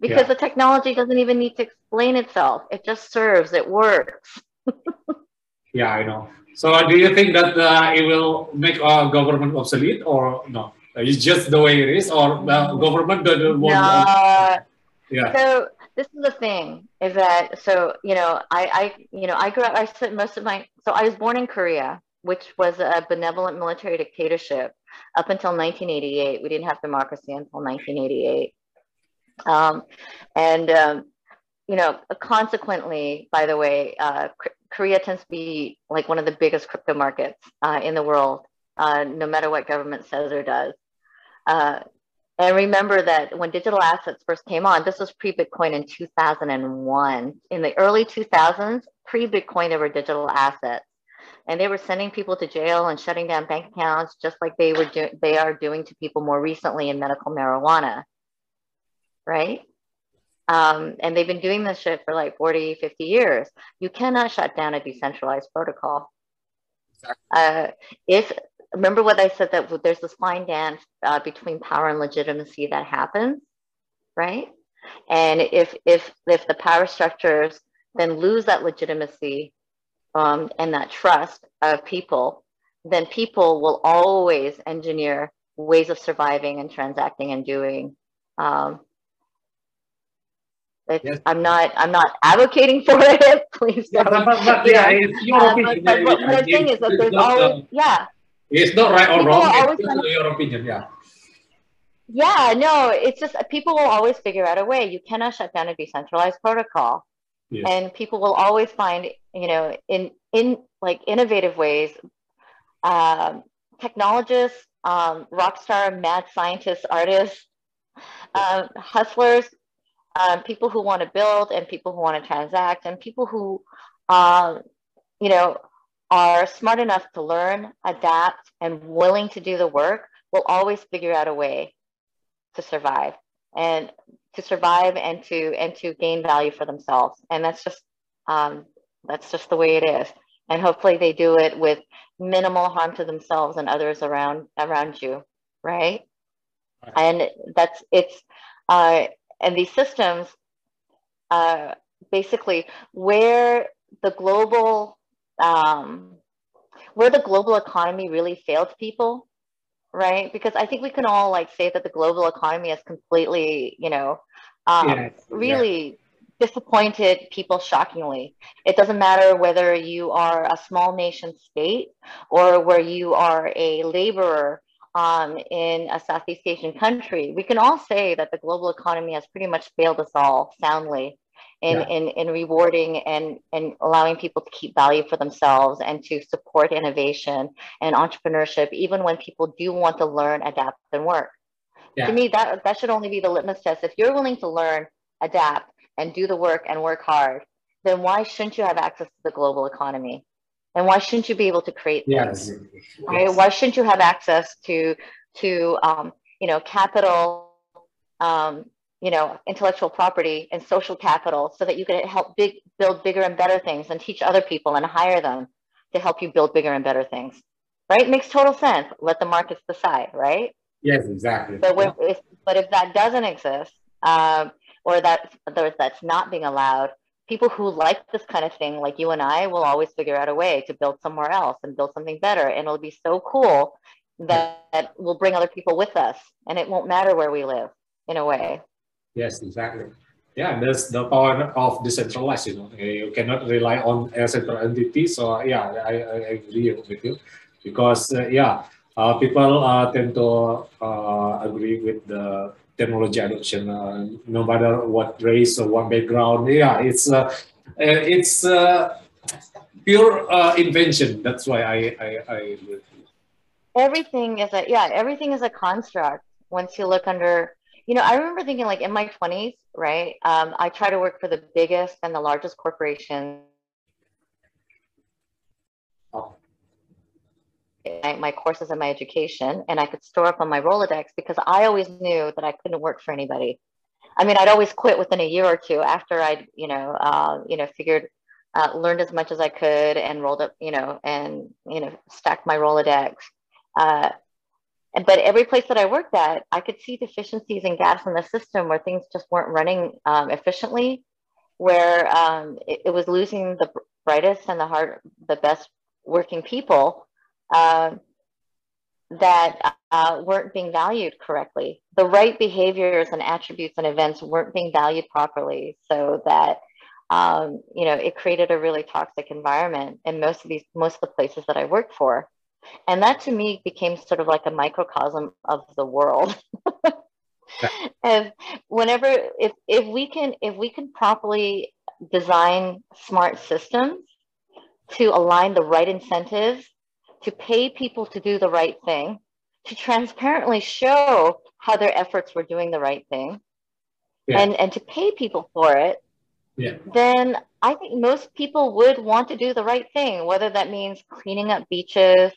because yeah. the technology doesn't even need to explain itself. It just serves, it works. yeah, I know. So uh, do you think that uh, it will make our government obsolete or no? It's just the way it is, or the government doesn't want. No. Yeah. So this is the thing: is that so you know I I you know I grew up. I spent most of my so I was born in Korea, which was a benevolent military dictatorship up until 1988. We didn't have democracy until 1988. Um, and um, you know, consequently, by the way, uh, Korea tends to be like one of the biggest crypto markets uh, in the world, uh, no matter what government says or does. Uh, And remember that when digital assets first came on, this was pre Bitcoin in 2001. In the early 2000s, pre Bitcoin, there were digital assets. And they were sending people to jail and shutting down bank accounts, just like they were do- they are doing to people more recently in medical marijuana, right? Um, and they've been doing this shit for like 40, 50 years. You cannot shut down a decentralized protocol. Uh, if remember what I said that there's this fine dance uh, between power and legitimacy that happens, right? And if if if the power structures then lose that legitimacy um, and that trust of people, then people will always engineer ways of surviving and transacting and doing. Um, yes. I'm not. I'm not advocating for it. Please don't. Yeah, but, but, yeah, it's your uh, opinion. But, but the thing is that there's always, yeah, it's not right or wrong. It's just your opinion. Yeah. Yeah, no, it's just people will always figure out a way. You cannot shut down a decentralized protocol. Yes. And people will always find, you know, in in like innovative ways, um, technologists, um, rock star, mad scientists, artists, um, hustlers, um, people who want to build and people who want to transact, and people who, um, you know, are smart enough to learn, adapt, and willing to do the work will always figure out a way to survive and to survive and to and to gain value for themselves. And that's just um, that's just the way it is. And hopefully they do it with minimal harm to themselves and others around around you, right? right. And that's it's uh, and these systems uh, basically where the global um, where the global economy really failed people, right? Because I think we can all like say that the global economy has completely, you know, um, yes. really yeah. disappointed people shockingly. It doesn't matter whether you are a small nation state or where you are a laborer um, in a Southeast Asian country. We can all say that the global economy has pretty much failed us all soundly in, yeah. in, in rewarding and, and allowing people to keep value for themselves and to support innovation and entrepreneurship, even when people do want to learn, adapt, and work. Yeah. To me, that, that should only be the litmus test. If you're willing to learn, adapt, and do the work and work hard, then why shouldn't you have access to the global economy? And why shouldn't you be able to create yes. things? Right? Yes. Why shouldn't you have access to to um, you know capital um, you know, intellectual property and social capital so that you can help big, build bigger and better things and teach other people and hire them to help you build bigger and better things. Right? Makes total sense. Let the markets decide, right? Yes, exactly. But when, if, but if that doesn't exist, um, or that that's not being allowed, people who like this kind of thing, like you and I, will always figure out a way to build somewhere else and build something better, and it'll be so cool that, that we'll bring other people with us, and it won't matter where we live, in a way. Yes, exactly. Yeah, that's the power of decentralized. You know, you cannot rely on a central entity. So yeah, I, I agree with you because uh, yeah, uh, people uh, tend to uh, agree with the technology adoption, uh, no matter what race or what background. Yeah, it's uh, it's pure invention. That's why I I, I everything is a yeah everything is a construct once you look under you know, I remember thinking like in my 20s, right? Um, I try to work for the biggest and the largest corporations. My, my courses and my education, and I could store up on my Rolodex because I always knew that I couldn't work for anybody. I mean, I'd always quit within a year or two after I'd, you know, uh, you know, figured, uh, learned as much as I could and rolled up, you know, and, you know, stacked my Rolodex. Uh, but every place that I worked at, I could see deficiencies and gaps in the system where things just weren't running um, efficiently, where um, it, it, was losing the brightest and the hard, the best working people uh, that uh, weren't being valued correctly. The right behaviors and attributes and events weren't being valued properly, so that um, you know it created a really toxic environment in most of these most of the places that I worked for. And that to me became sort of like a microcosm of the world. and whenever if if we can if we can properly design smart systems to align the right incentives to pay people to do the right thing to transparently show how their efforts were doing the right thing yeah. and, and to pay people for it, yeah. then I think most people would want to do the right thing, whether that means cleaning up beaches,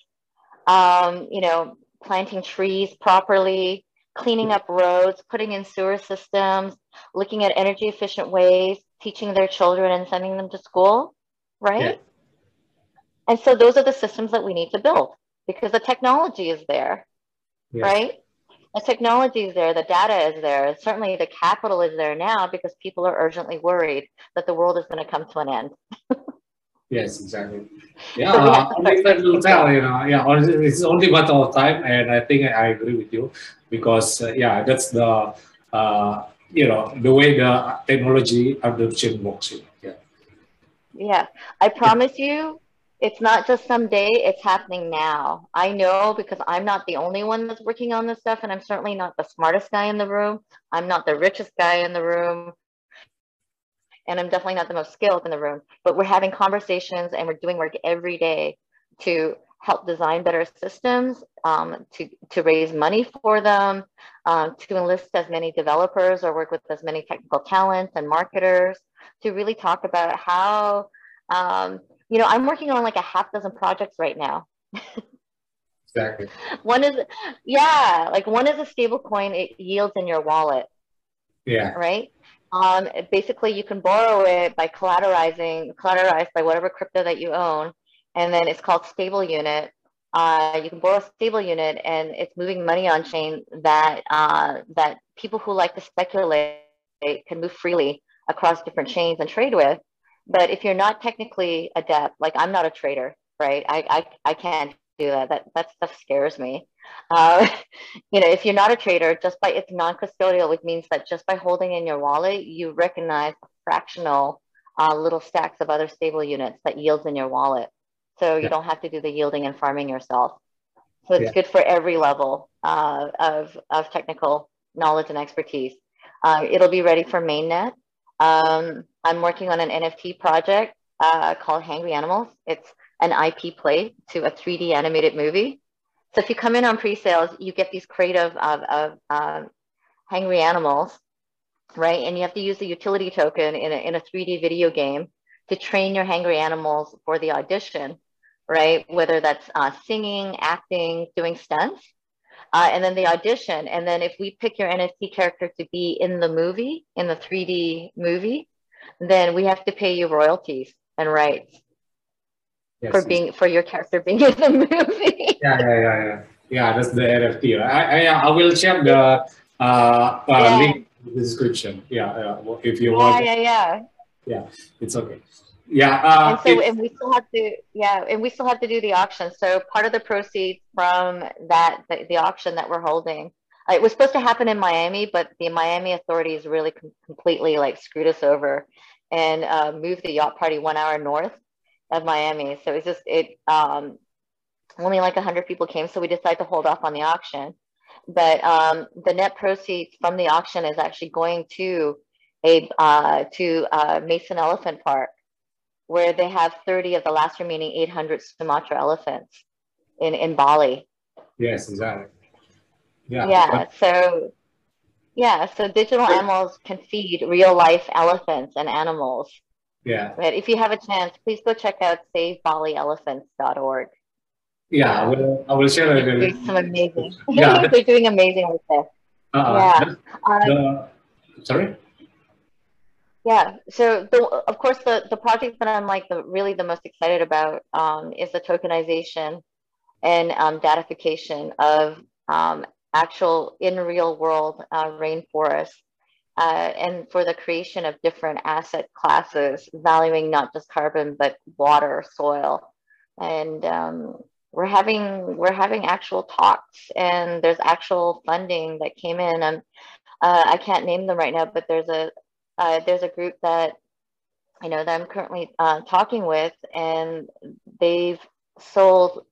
um, you know, planting trees properly, cleaning up roads, putting in sewer systems, looking at energy efficient ways, teaching their children and sending them to school, right? Yeah. And so those are the systems that we need to build because the technology is there, yeah. right? The technology is there, the data is there. Certainly the capital is there now because people are urgently worried that the world is going to come to an end. yes, exactly. Yeah, uh, only time will tell, you know. Yeah, it's only matter of time. And I think I agree with you because, uh, yeah, that's the, uh, you know, the way the technology adoption works. Yeah. Yeah, I promise you, it's not just someday, it's happening now. I know because I'm not the only one that's working on this stuff, and I'm certainly not the smartest guy in the room. I'm not the richest guy in the room. And I'm definitely not the most skilled in the room, but we're having conversations and we're doing work every day to help design better systems, um, to, to raise money for them, um, to enlist as many developers or work with as many technical talents and marketers to really talk about how um, you know, I'm working on like a half dozen projects right now. exactly. One is, yeah, like one is a stable coin, it yields in your wallet. Yeah. Right. Um, basically, you can borrow it by collateralizing, collateralized by whatever crypto that you own. And then it's called stable unit. Uh, you can borrow a stable unit and it's moving money on chain that, uh, that people who like to speculate can move freely across different chains and trade with. But if you're not technically adept, like I'm not a trader, right? I, I, I can't do that. That, that stuff scares me. Uh, you know, if you're not a trader, just by it's non-custodial, which means that just by holding in your wallet, you recognize fractional uh, little stacks of other stable units that yields in your wallet. So you yeah. don't have to do the yielding and farming yourself. So it's yeah. good for every level uh, of, of technical knowledge and expertise. Uh, it'll be ready for mainnet. Um, I'm working on an NFT project uh, called Hangry Animals. It's an IP play to a 3D animated movie. So if you come in on pre-sales, you get these creative of, of um, Hangry Animals, right? And you have to use the utility token in a, in a 3D video game to train your Hangry Animals for the audition, right? Whether that's uh, singing, acting, doing stunts uh, and then the audition. And then if we pick your NFT character to be in the movie, in the 3D movie, then we have to pay you royalties and rights yes, for being for your character being in the movie. yeah, yeah, yeah, yeah. Yeah, that's the NFT. I, I, I will share the uh, uh, yeah. link in the description. Yeah, if you yeah, want. Yeah, yeah, yeah. Yeah, it's okay yeah uh, and so and we still have to yeah and we still have to do the auction so part of the proceeds from that the, the auction that we're holding uh, it was supposed to happen in miami but the miami authorities really com- completely like screwed us over and uh, moved the yacht party one hour north of miami so it's just it um, only like 100 people came so we decided to hold off on the auction but um, the net proceeds from the auction is actually going to a uh, to uh, mason elephant park where they have 30 of the last remaining 800 Sumatra elephants in, in Bali. Yes, exactly. Yeah. Yeah. So, yeah. So digital animals can feed real life elephants and animals. Yeah. But if you have a chance, please go check out SaveBaliElephants.org. Yeah, I will. I will share it. They're doing some amazing. Yeah, they're doing amazing with this. Uh, yeah. The, sorry. Yeah. So the, of course, the, the project that I'm like the really the most excited about um, is the tokenization and um, datification of um, actual in real world uh, rainforests uh, and for the creation of different asset classes, valuing not just carbon, but water, soil. And um, we're having we're having actual talks and there's actual funding that came in. And uh, I can't name them right now, but there's a, uh, there's a group that you know that I'm currently uh, talking with, and they've sold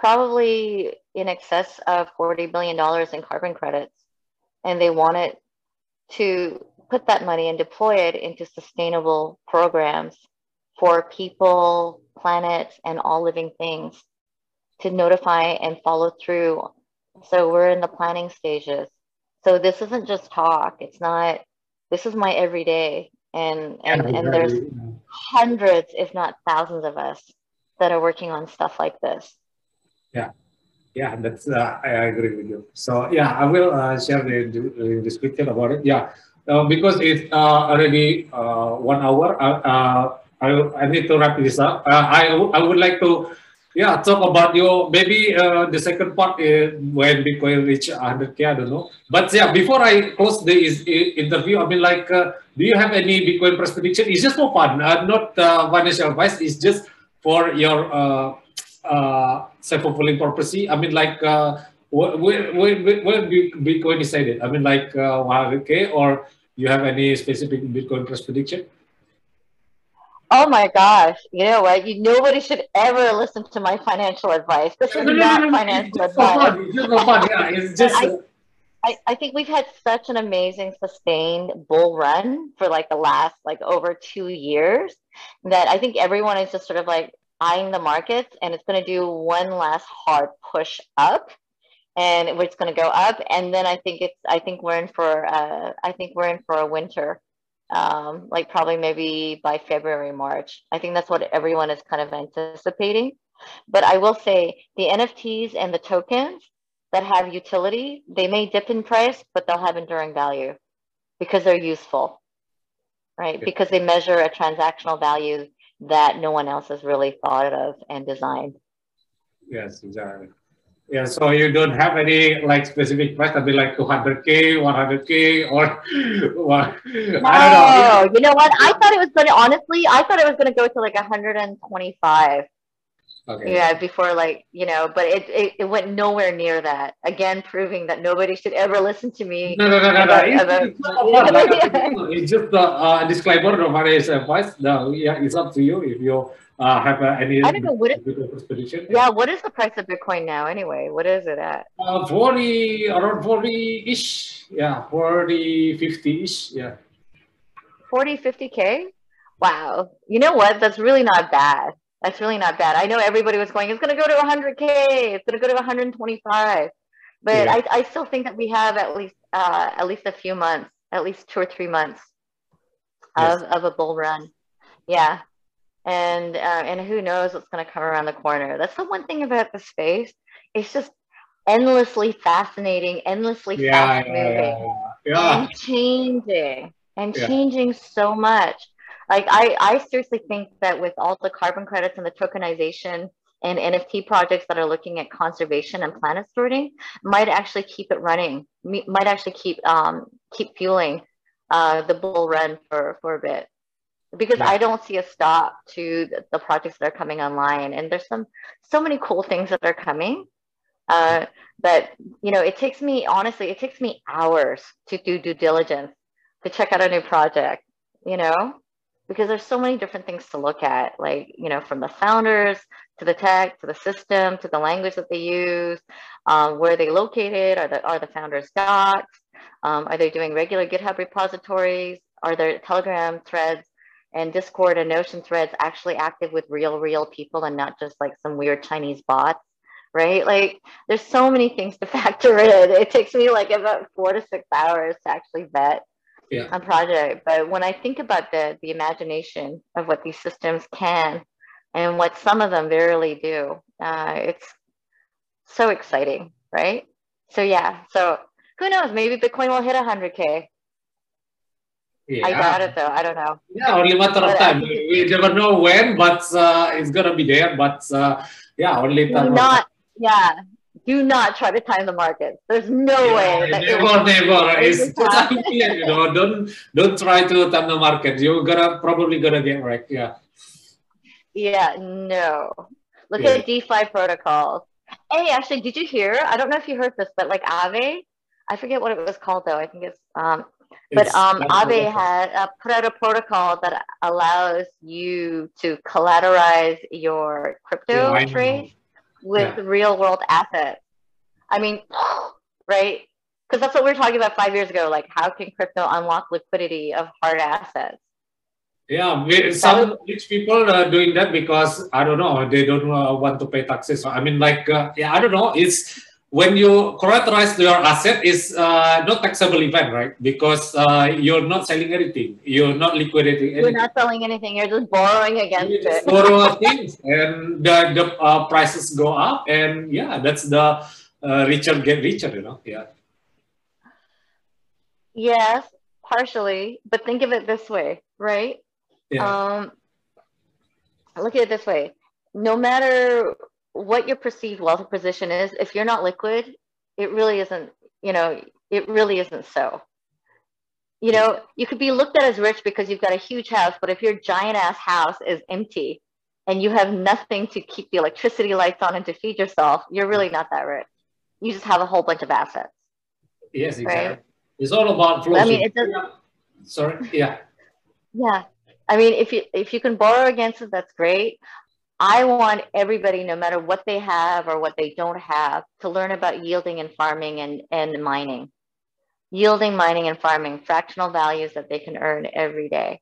probably in excess of $40 billion in carbon credits. And they wanted to put that money and deploy it into sustainable programs for people, planets, and all living things to notify and follow through So we're in the planning stages. So this isn't just talk. It's not, this is my everyday. And, and, and there's hundreds, if not thousands of us that are working on stuff like this. Yeah. Yeah, that's, uh, I agree with you. So yeah, I will uh, share the, the description about it. Yeah, uh, because it's uh, already uh, one hour. Uh, I, I need to wrap this up. I, I would like to yeah, talk about your maybe the second part is when Bitcoin reach 100k. I don't know, but yeah, before I close the is, interview, I mean, like, do you have any Bitcoin prediction? It's just for fun, not financial advice. It's just for your uh, uh, self-fulfilling purpose. I mean, like, uh, where where where Bitcoin is headed? I mean, like uh, 100k, or you have any specific Bitcoin price prediction? Oh my gosh! You know what? You nobody should ever listen to my financial advice. This is no, not no, no, financial it's advice. Fun. It's just fun. Yeah, it's just. I, I, I think we've had such an amazing sustained bull run for like the last like over two years that I think everyone is just sort of like eyeing the markets and it's going to do one last hard push up and it's going to go up and then I think it's I think we're in for uh, I think we're in for a winter um, like probably maybe by February, March. I think that's what everyone is kind of anticipating. But I will say the NFTs and the tokens that have utility, they may dip in price, but they'll have enduring value because they're useful, right? Because they measure a transactional value that no one else has really thought of and designed. Yes, exactly. Yeah, so you don't have any like specific price, I'd be like 200k, 100k, or what? No, I don't know. You know what? I thought it was going to, honestly, I thought it was going to go to like 125. Okay. Yeah, before like, you know, but it, it, it, went nowhere near that. Again, proving that nobody should ever listen to me. No, no, no, no, no. It's, about, it's, not it's just a uh, disclaimer of my advice. No, yeah, it's up to you if you uh, have uh, any I don't know what is, Yeah, what is the price of Bitcoin now anyway? What is it at? Uh, 40, around 40-ish. Yeah, 40, 50-ish. Yeah. 40, 50K? Wow. You know what? That's really not bad. That's really not bad. I know everybody was going, it's going to go to 100K. It's going to go to 125. But yeah. I, I still think that we have at least uh, at least a few months, at least two or three months of, yes. of a bull run. Yeah and uh, and who knows what's going to come around the corner. That's the one thing about the space. It's just endlessly fascinating, endlessly yeah, fast moving, yeah, yeah, and changing and changing so much. Like I, I seriously think that with all the carbon credits and the tokenization and NFT projects that are looking at conservation and planet sorting might actually keep it running, might actually keep um, keep fueling uh, the bull run for, for a bit because yeah. I don't see a stop to the, the, projects that are coming online. And there's some so many cool things that are coming. Uh, but you know, it takes me honestly, it takes me hours to do due diligence to check out a new project. You know, because there's so many different things to look at, like you know, from the founders to the tech to the system to the language that they use, um, where they located, are the are the founders docs, um, are they doing regular GitHub repositories, are there Telegram threads and Discord and Notion threads actually active with real, real people and not just like some weird Chinese bots, right? Like there's so many things to factor in. It takes me like about four to six hours to actually vet yeah. a project. But when I think about the the imagination of what these systems can and what some of them verily do, uh, it's so exciting, right? So yeah, so who knows? Maybe Bitcoin will hit 100k. Yeah. I doubt it though. I don't know. Yeah, only matter of time. we never know when, but uh, it's gonna be there. But uh, yeah, only time. Not yeah. Do not try to time the market. There's no yeah, way. That never, never. It's totally clear. You know, don't don't try to time the market. You're gonna probably gonna get wrecked. Yeah. Yeah. No. Look yeah. at DeFi protocols. Hey, actually, did you hear? I don't know if you heard this, but like Aave, I forget what it was called though. I think it's um, but um, Aave had uh, put out a protocol that allows you to collateralize your crypto yeah, trade with yeah. real world assets. I mean, right? Because that's what we were talking about five years ago. Like, how can crypto unlock liquidity of hard assets? Yeah, some rich people are doing that because I don't know they don't uh, want to pay taxes. I mean, like, uh, yeah, I don't know. It's when you collateralize your asset is uh, not taxable event, right? Because uh, you're not selling anything, you're not liquidating anything. You're not selling anything. You're just borrowing against you it. borrow things, and the the uh, prices go up, and yeah, that's the uh, richer get richer, you know. Yeah. Yes, partially, but think of it this way, right? Yeah. Um, look at it this way. No matter what your perceived wealth position is, if you're not liquid, it really isn't, you know, it really isn't so. You know, you could be looked at as rich because you've got a huge house, but if your giant ass house is empty and you have nothing to keep the electricity lights on and to feed yourself, you're really not that rich. You just have a whole bunch of assets. yes, exactly. It's all about flow. I mean, it does, Sorry. Yeah. Yeah. I mean, if you if you can borrow against it, that's great. I want everybody, no matter what they have or what they don't have, to learn about yielding and farming and, and mining. Yielding, mining, and farming, fractional values that they can earn every day.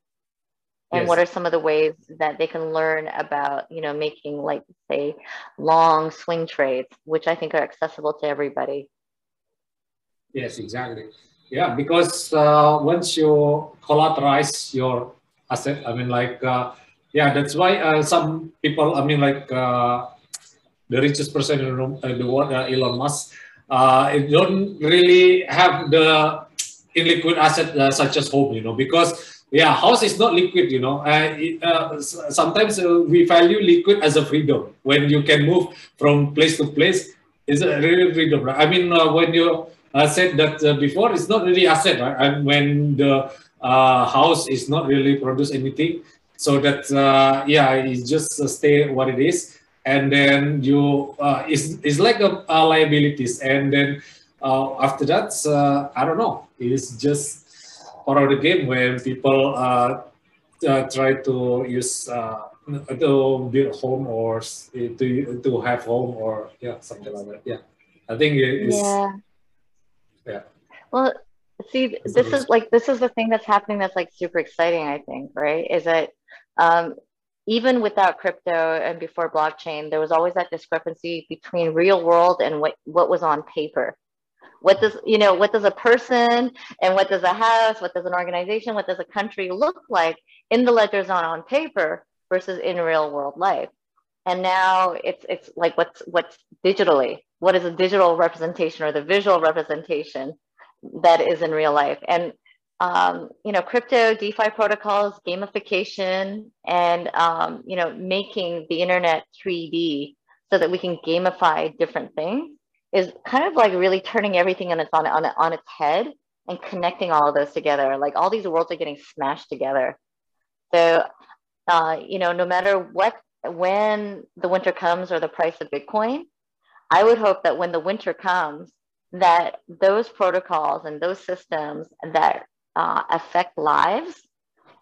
And Yes. what are some of the ways that they can learn about, you know, making like say long swing trades, which I think are accessible to everybody. Yes, exactly. Yeah, because uh, once you collateralize your asset, I mean, like, uh, yeah, that's why uh, some people, I mean, like, uh, the richest person in the uh, world, uh, Elon Musk, uh, don't really have the illiquid asset uh, such as home, you know, because yeah, house is not liquid, you know. Uh, it, uh, sometimes uh, we value liquid as a freedom when you can move from place to place. Is a really freedom, right? I mean, uh, when you said that before, it's not really asset, right? And when the house is not really produce anything, so that uh, yeah, it just uh, stay what it is, and then you uh, it's, it's like a, a liabilities, and then uh, after that, uh, I don't know, it's just part of the game when people uh, try to use uh, to build home or to to have home or yeah something like that. Yeah, I think it is. Yeah. Yeah. Well, see, this is like this is the thing that's happening that's like super exciting, I think, right? Is that um, even without crypto and before blockchain, there was always that discrepancy between real world and what what was on paper. What does you know? What does a person and what does a house? What does an organization? What does a country look like in the ledgers on on paper versus in real world life? and now it's it's like what's what's digitally what is a digital representation or the visual representation that is in real life and um, you know crypto defi protocols gamification and um, you know making the internet 3d so that we can gamify different things is kind of like really turning everything on its on, on, on its head and connecting all of those together. Like all these worlds are getting smashed together. So uh, you know no matter what when the winter comes or the price of Bitcoin, I would hope that when the winter comes, that those protocols and those systems that uh, affect lives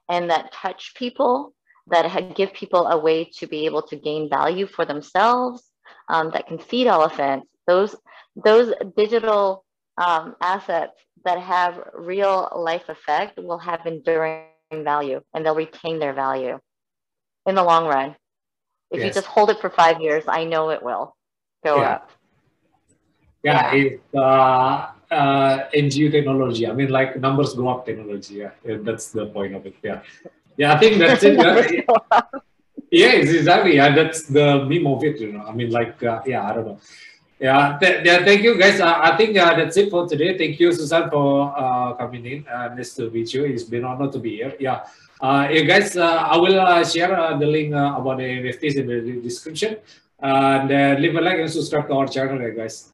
and that touch people, that give people a way to be able to gain value for themselves, um, that can feed elephants, those those digital um, assets that have real life effect will have enduring value and they'll retain their value in the long run. If you just hold it for five years, I know it will go Yeah. up. Yeah, Yeah. uh, uh, NGU technology. I mean, like numbers go up technology. Yeah, Yeah, that's the point of it. Yeah, yeah. I think that's it. Yeah. exactly. Yeah, that's the meme of it. You know, I mean, like, uh, yeah, I don't know. Yeah, th- yeah. Thank you, guys. Uh, I think uh, that's it for today. Thank you, Susan, for uh, coming in. Uh, nice to meet you. It's been an honor to be here. Yeah. Uh, yeah, guys. Uh, I will uh, share uh, the link uh, about the NFTs in the description. And uh, leave a like and subscribe to our channel, guys.